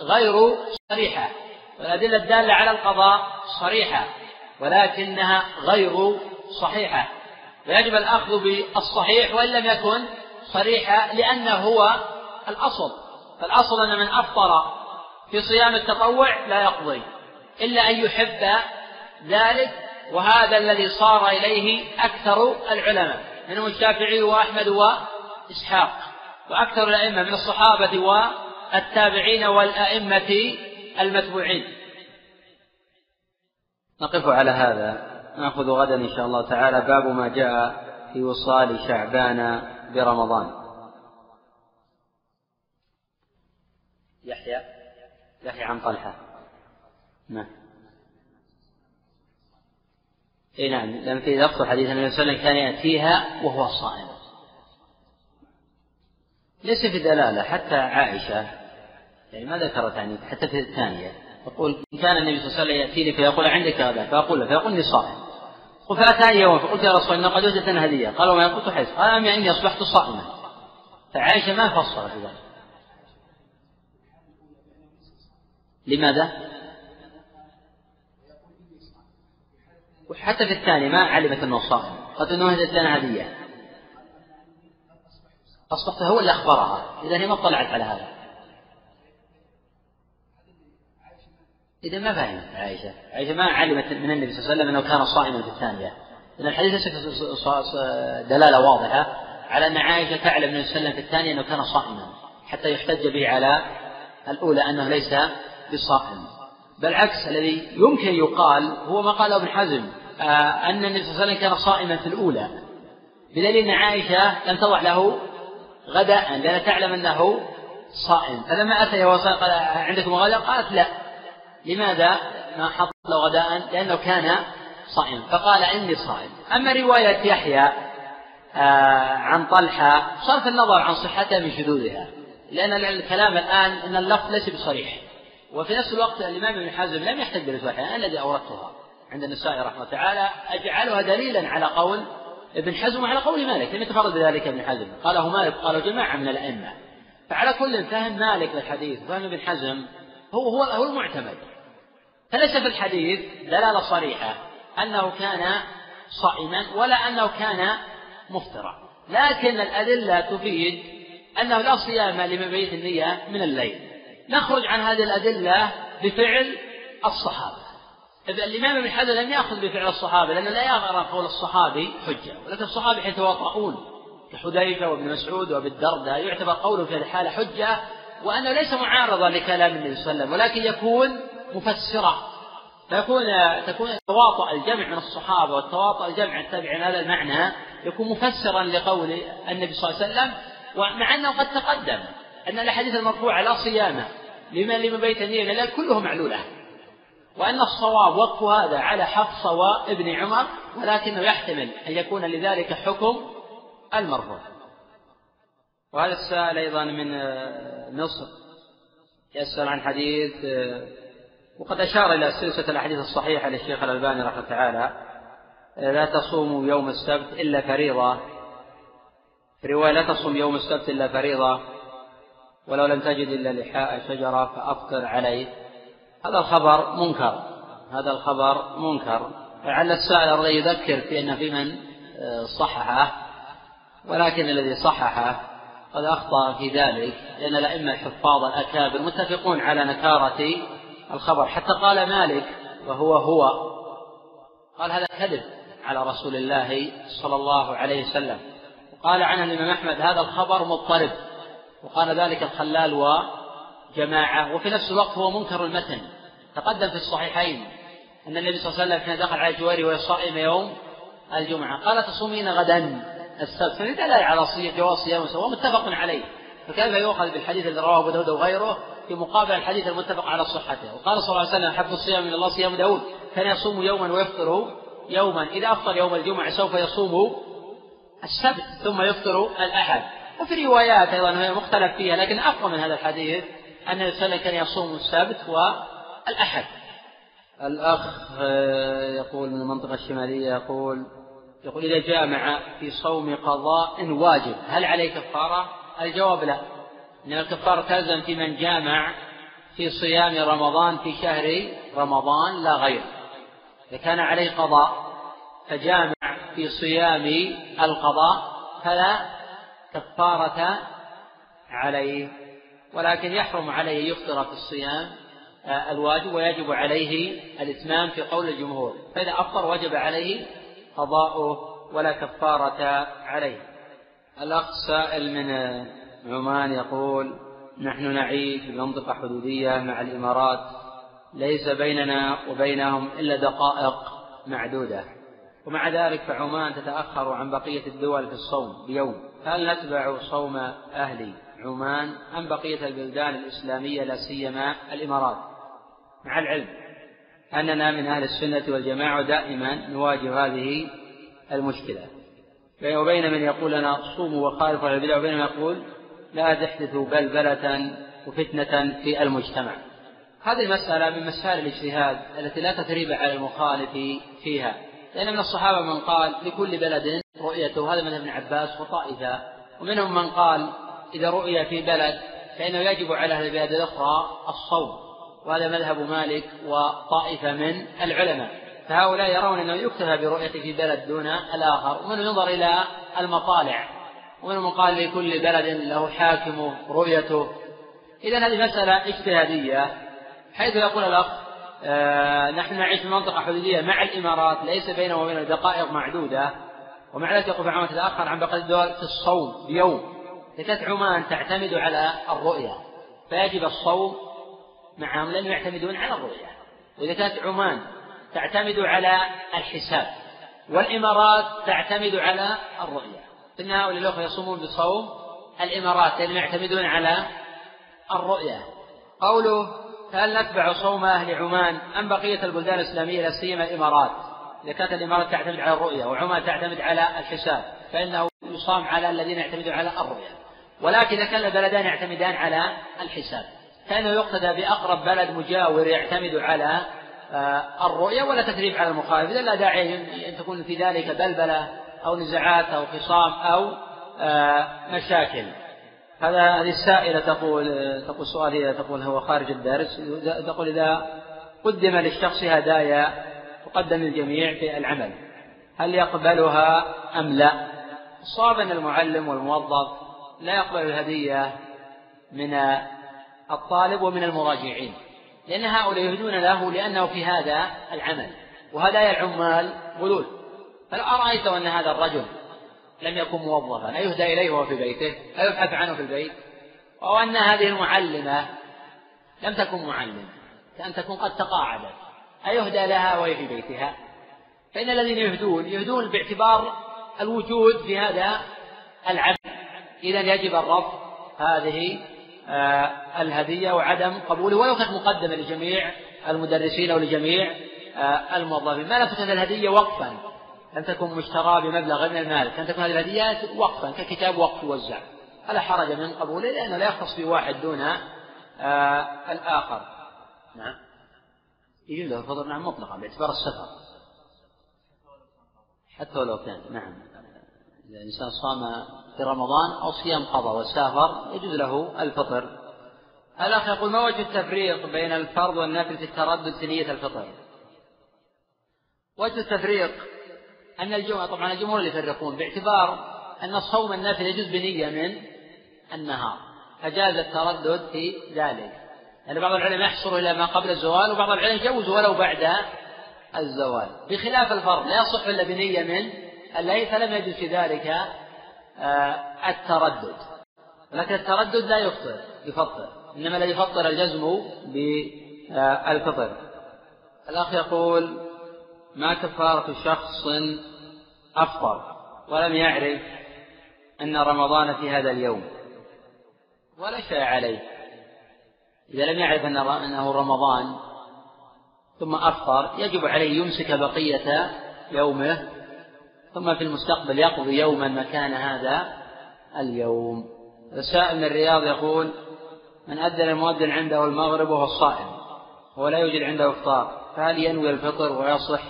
غير صريحة. والأدلة الدالة على القضاء صريحة ولكنها غير صحيحة. ويجب الأخذ بالصحيح وإن لم يكن صريحة لأنه هو الأصل. فالأصل أن من أفطر في صيام التطوع لا يقضي إلا أن يحب ذلك وهذا الذي صار إليه أكثر العلماء منهم الشافعي وأحمد وإسحاق وأكثر الأئمة من الصحابة والتابعين والأئمة المتبوعين. نقف على هذا. نأخذ غدا إن شاء الله تعالى. باب ما جاء في وصال شعبان برمضان. يحيى. يحيى عن طلحة. نعم. إي نعم. لم في لفظ حديث النبي صلى الله عليه وسلم كان يأتيها وهو صائم. ليس في دلالة. حتى عائشة يعني ما ذكرت يعني حتى في الثانية. تقول إن كان النبي صلى الله عليه وسلم يأتيني فيقول عندك هذا؟ فأقول له فيقول إني صائم. فأتاني يوم فقلت يا رسول الله قد وجدتنا هدية. قال وما قلت حيث. قال أمي إني أصبحت صائما. فعائشة ما فصلت ذلك. لماذا؟ وحتى في الثاني ما علمت أنه صائم. أنه هدت لنا هدية. أصبحت هو اللي أخبرها. إذا هي ما اطلعت على هذا. إذا ما فهمت عائشة. عائشة ما علمت من النبي صلى الله عليه وسلم أنه كان صائما في الثانية. لأن الحديث ليس دلالة واضحة على أن عائشة تعلم من وسلم في الثانية أنه كان صائما حتى يحتج به على الأولى أنه ليس بصائم. بل عكس الذي يمكن يقال هو ما قاله ابن حزم آه أن النبي صلى الله عليه وسلم كان صائما في الأولى. بدليل أن عائشة لم توضع له غداء لأنها تعلم أنه صائم. فلما أتى وصل قال عندكم غداء قالت لا. لماذا ما حط له غداء؟ لأنه كان صائما فقال إني صائم. أما رواية يحيى آه عن طلحة صرف النظر عن صحتها من شذوذها. لأن الكلام الآن أن اللفظ ليس بصريح. وفي نفس الوقت الإمام ابن حزم لم يحتج بالرواية أنا الذي أوردتها عند النسائي رحمه الله تعالى. أجعلها دليلا على قول ابن حزم وعلى قول مالك لم يتفرد بذلك ابن حزم. قاله مالك قاله جماعة من الأئمة. فعلى كل فهم مالك للحديث وفهم ابن حزم هو هو المعتمد. فليس في الحديث دلالة صريحة أنه كان صائما ولا أنه كان مفطرا. لكن الأدلة تفيد أنه لا صيام لمبيت النية من الليل. نخرج عن هذه الأدلة بفعل الصحابة. الإمام ابن حجر لم يأخذ بفعل الصحابة لأنه لا يرى قول الصحابي حجة. ولكن الصحابة حين يتواطؤون كحذيفة وابن مسعود وابن الدرداء يعتبر قوله في هذه الحالة حجة وأنه ليس معارضا لكلام النبي صلى الله عليه وسلم ولكن يكون مفسرة. فيكون تكون تواطؤ الجمع من الصحابة والتواطؤ الجمع التابعين هذا المعنى. يكون مفسرا لقول النبي صلى الله عليه وسلم ومع أنه قد تقدم أن الأحاديث المرفوعة لا صيامة لمن لمن بيت النية كله معلولة. وأن الصواب وقف هذا على حفصة وابن عمر ولكنه يحتمل أن يكون لذلك حكم المرفوع. وهذا السائل أيضا من مصر يسأل عن حديث وقد أشار إلى سلسلة الأحاديث الصحيحة للشيخ الألباني رحمه تعالى لا تصوموا يوم السبت إلا فريضة. في رواية لا تصوم يوم السبت إلا فريضة ولو لم تجد إلا لحاء شجرة فأفطر عليه. هذا الخبر منكر هذا الخبر منكر. لعل السائل يذكر في أن في من آه، صححه ولكن الذي صححه قد أخطأ في ذلك لأن الأئمة الحفاظ الأكابر متفقون على نكارة الخبر. حتى قال مالك وهو هو. قال هذا كذب على رسول الله صلى الله عليه وسلم. وقال عنه الإمام أحمد هذا الخبر مضطرب. وقال ذلك الخلال وجماعة. وفي نفس الوقت هو منكر المتن. تقدم في الصحيحين أن النبي صلى الله عليه وسلم حين دخل على جواري وهي صائمة يوم الجمعة قال تصومين غدا؟ السبت. فدل على جواز صيام وهو متفق عليه. فكيف يؤخذ بالحديث الذي رواه أبو داود وغيره؟ في مقابل الحديث المتفق على صحته. وقال صلى الله عليه وسلم حب الصيام من الله صيام داود. كان يصوم يوما ويفطر يوما. إذا أفطر يوم الجمعة سوف يصوم السبت ثم يفطر الأحد. وفي روايات أيضا هي مختلف فيها لكن أقوى من هذا الحديث أن النبي صلى الله عليه وسلم كان يصوم السبت والأحد. الأخ يقول من المنطقة الشمالية يقول يقول إذا جامع في صوم قضاء واجب هل عليه كفارة؟ الجواب لا. إن الكفارة تلزم في من جامع في صيام رمضان في شهر رمضان لا غير. إذا كان عليه قضاء فجامع في صيام القضاء فلا كفارة عليه. ولكن يحرم عليه يفطر في الصيام آه، الواجب ويجب عليه الإتمام في قول الجمهور. فإذا أفطر وجب عليه قضاؤه ولا كفارة عليه. الأخ سائل من عمان يقول نحن نعيش في منطقة حدودية مع الإمارات ليس بيننا وبينهم إلا دقائق معدودة. ومع ذلك فعمان تتأخر عن بقية الدول في الصوم بيوم هل نتبع صوم أهل عمان أم بقية البلدان الإسلامية لا سيما الإمارات؟ مع العلم أننا من أهل السنة والجماعة دائما نواجه هذه المشكلة. وبين من يقول لنا صوموا وخالفوا البدع وبين من يقول لا تحدثوا بلبلة وفتنة في المجتمع. هذه المسألة من مسائل الاجتهاد التي لا تثريب على المخالف فيها لأن من الصحابة من قال لكل بلد رؤيته هذا مذهب ابن عباس وطائفة ومنهم من قال إذا رؤي في بلد فإنه يجب على أهل البلاد الأخرى الصوم وهذا مذهب مالك وطائفة من العلماء. فهؤلاء يرون أنه يكتفى برؤيته في بلد دون الآخر ومنهم ينظر إلى المطالع. ومنهم قال لكل بلد له حاكمه رؤيته. إذا هذه مسألة اجتهادية حيث يقول الأخ آه نحن نعيش في منطقة حدودية مع الإمارات ليس بينه وبين دقائق معدودة ومع ذلك يقول عمان تتأخر عن بقية الدول في الصوم بيوم. فكانت عمان تعتمد على الرؤية. فيجب الصوم معهم لأنهم يعتمدون على الرؤية. وإذا كانت عمان تعتمد على الحساب والإمارات تعتمد على الرؤية. إن هؤلاء الأخوة يصومون بصوم الإمارات لأنهم يعتمدون على الرؤية. قوله هل نتبع صوم أهل عمان أم بقية البلدان الإسلامية لا سيما الإمارات؟ إذا كانت الإمارات تعتمد على الرؤية وعمان تعتمد على الحساب فإنه يصام على الذين يعتمدون على الرؤية. ولكن إذا كان البلدان يعتمدان على الحساب فإنه يقتدى بأقرب بلد مجاور يعتمد على آه، الرؤية ولا تثريب على المخالف. لا داعي أن تكون في ذلك بلبلة أو نزاعات أو خصام أو آه، مشاكل. هذا هذه السائلة تقول تقول سؤال هي تقول هو خارج الدرس. تقول إذا قدم للشخص هدايا تقدم للجميع في العمل هل يقبلها أم لا؟ الصواب أن المعلم والموظف لا يقبل الهدية من الطالب ومن المراجعين لأن هؤلاء يهدون له لأنه في هذا العمل وهدايا العمال غلول. أرأيت أن هذا الرجل لم يكن موظفا؟ أيهدى إليه وهو في بيته؟ أيبحث عنه في البيت؟ أو أن هذه المعلمة لم تكن معلمة كأن تكون قد تقاعدت. أيهدى لها وهي في بيتها؟ فإن الذين يهدون يهدون باعتبار الوجود في هذا العمل إذا يجب الرفض هذه آه، الهدية وعدم قبوله ولو كانت مقدمة لجميع المدرسين أو لجميع آه، الموظفين. ما تكن الهدية وقفا؟ لم تكن مشتراه بمبلغ من المال كان تكون هذه الهديات وقفا ككتاب وقف يوزع. فلا حرج من قبوله لأنه لا يختص بواحد دون آه الآخر. نعم. يجوز له الفطر نعم مطلقا باعتبار السفر. حتى ولو كان نعم. إذا الإنسان صام في رمضان أو صيام قضاء وسافر يجوز له الفطر. الأخ يقول ما وجه التفريق بين الفرض والنفل في التردد في نية الفطر؟ وجه التفريق أن الجمعة طبعا الجمهور اللي يفرقون باعتبار أن الصوم النافل يجوز بنية من النهار. فجاز التردد في ذلك. لأن بعض العلماء يحصر إلى ما قبل الزوال وبعض العلماء يجوز ولو بعد الزوال. بخلاف الفرض لا يصح إلا بنية من الليل فلم يجوز في ذلك آه، التردد. لكن التردد لا يفطر يفطر. إنما الذي يفطر الجزم بالفطر الأخ يقول ما كفارة شخص أفطر ولم يعرف أن رمضان في هذا اليوم. ولا شيء عليه. إذا لم يعرف أنه رمضان ثم أفطر يجب عليه يمسك بقية يومه ثم في المستقبل يقضي يوما مكان هذا اليوم. السائل من الرياض يقول من أذن المؤذن عنده المغرب وهو صائم ولا يوجد عنده إفطار فهل ينوي الفطر ويصح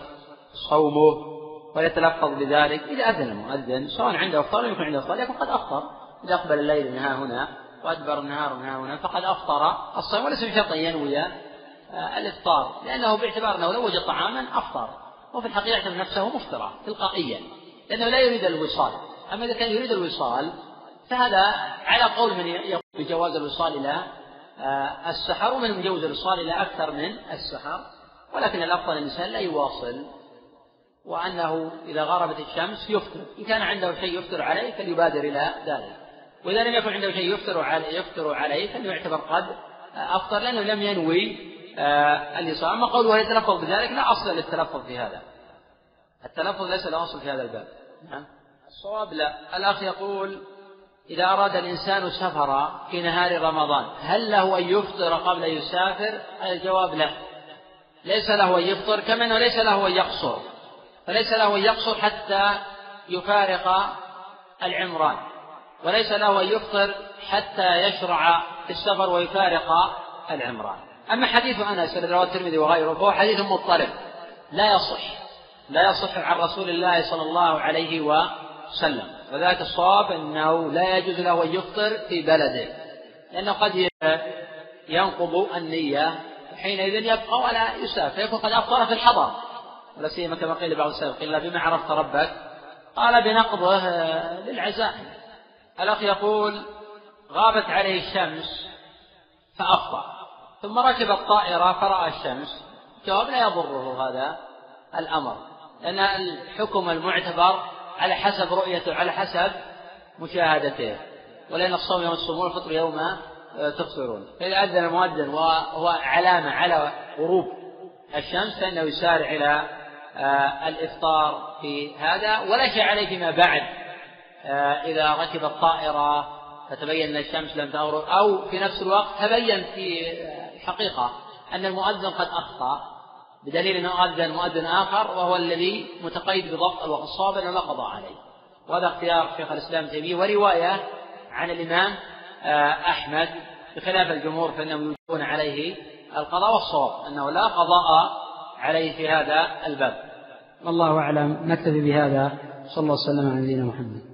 صومه؟ ويتلفظ بذلك إذا أذن المؤذن سواء عنده أفطار يكون عنده أفطار يكون قد أفطر. إذا أقبل الليل من ها هنا وأدبر النهار من ها هنا فقد أفطر الصيام وليس بشرط أن ينوي آه، الإفطار. لأنه باعتبار أنه لو وجد طعاما أفطر. وفي الحقيقة يعتبر نفسه مفطرا تلقائيا لأنه لا يريد الوصال. أما إذا كان يريد الوصال فهذا على قول من يقول بجواز الوصال إلى آه، السحر ومن يجوز الوصال إلى أكثر من السحر. ولكن الأفضل الإنسان لا يواصل. وأنه إذا غربت الشمس يفطر إن كان عنده شيء يفطر عليه فليبادر إلى ذلك. وإذا لم يكن عنده شيء يفطر عليه يفطر عليه فليعتبر قد أفطر لأنه لم ينوي الإصابة أما قوله يتلفظ بذلك؟ لا أصل للتلفظ في هذا. التلفظ ليس له أصل في هذا الباب. نعم. الصواب لا. الأخ يقول إذا أراد الإنسان سفرا في نهار رمضان هل له أن يفطر قبل أن يسافر؟ الجواب لا. ليس له أن يفطر كما أنه ليس له أن يقصر. فليس له أن يقصر حتى يفارق العمران. وليس له أن يفطر حتى يشرع في السفر ويفارق العمران. أما حديث أنس الذي رواه الترمذي وغيره فهو حديث مضطرب. لا يصح. لا يصح عن رسول الله صلى الله عليه وسلم. وذلك الصواب أنه لا يجوز له أن يفطر في بلده. لأنه قد ينقض النية حينئذ يبقى ولا يسافر فيكون قد أفطر في الحضر. ولا سيما كما قيل بعض السلف قيل بما عرفت ربك؟ قال بنقضه للعزائم الأخ يقول غابت عليه الشمس فأفطر ثم ركب الطائرة فرأى الشمس. جواب لا يضره هذا الأمر لأن الحكم المعتبر على حسب رؤيته على حسب مشاهدته. ولأن الصوم يوم الصوم والفطر يوم تفطرون. فإذا أذن المؤذن وهو علامة على غروب الشمس فإنه يسارع إلى آه، الإفطار في هذا ولا شيء عليه فيما بعد. آه، إذا ركب الطائرة فتبين أن الشمس لم تغرب أو في نفس الوقت تبين في الحقيقة أن المؤذن قد أخطأ بدليل أنه أذن مؤذن آخر وهو الذي متقيد بضبط الوقت الصواب أنه لا قضاء عليه. وهذا اختيار شيخ الإسلام تيمية ورواية عن الإمام آه، أحمد بخلاف الجمهور فإنهم يوجبون عليه القضاء والصواب أنه لا قضاء عليه في هذا الباب. والله أعلم. نكتفي بهذا. صلى الله وسلم على نبينا محمد.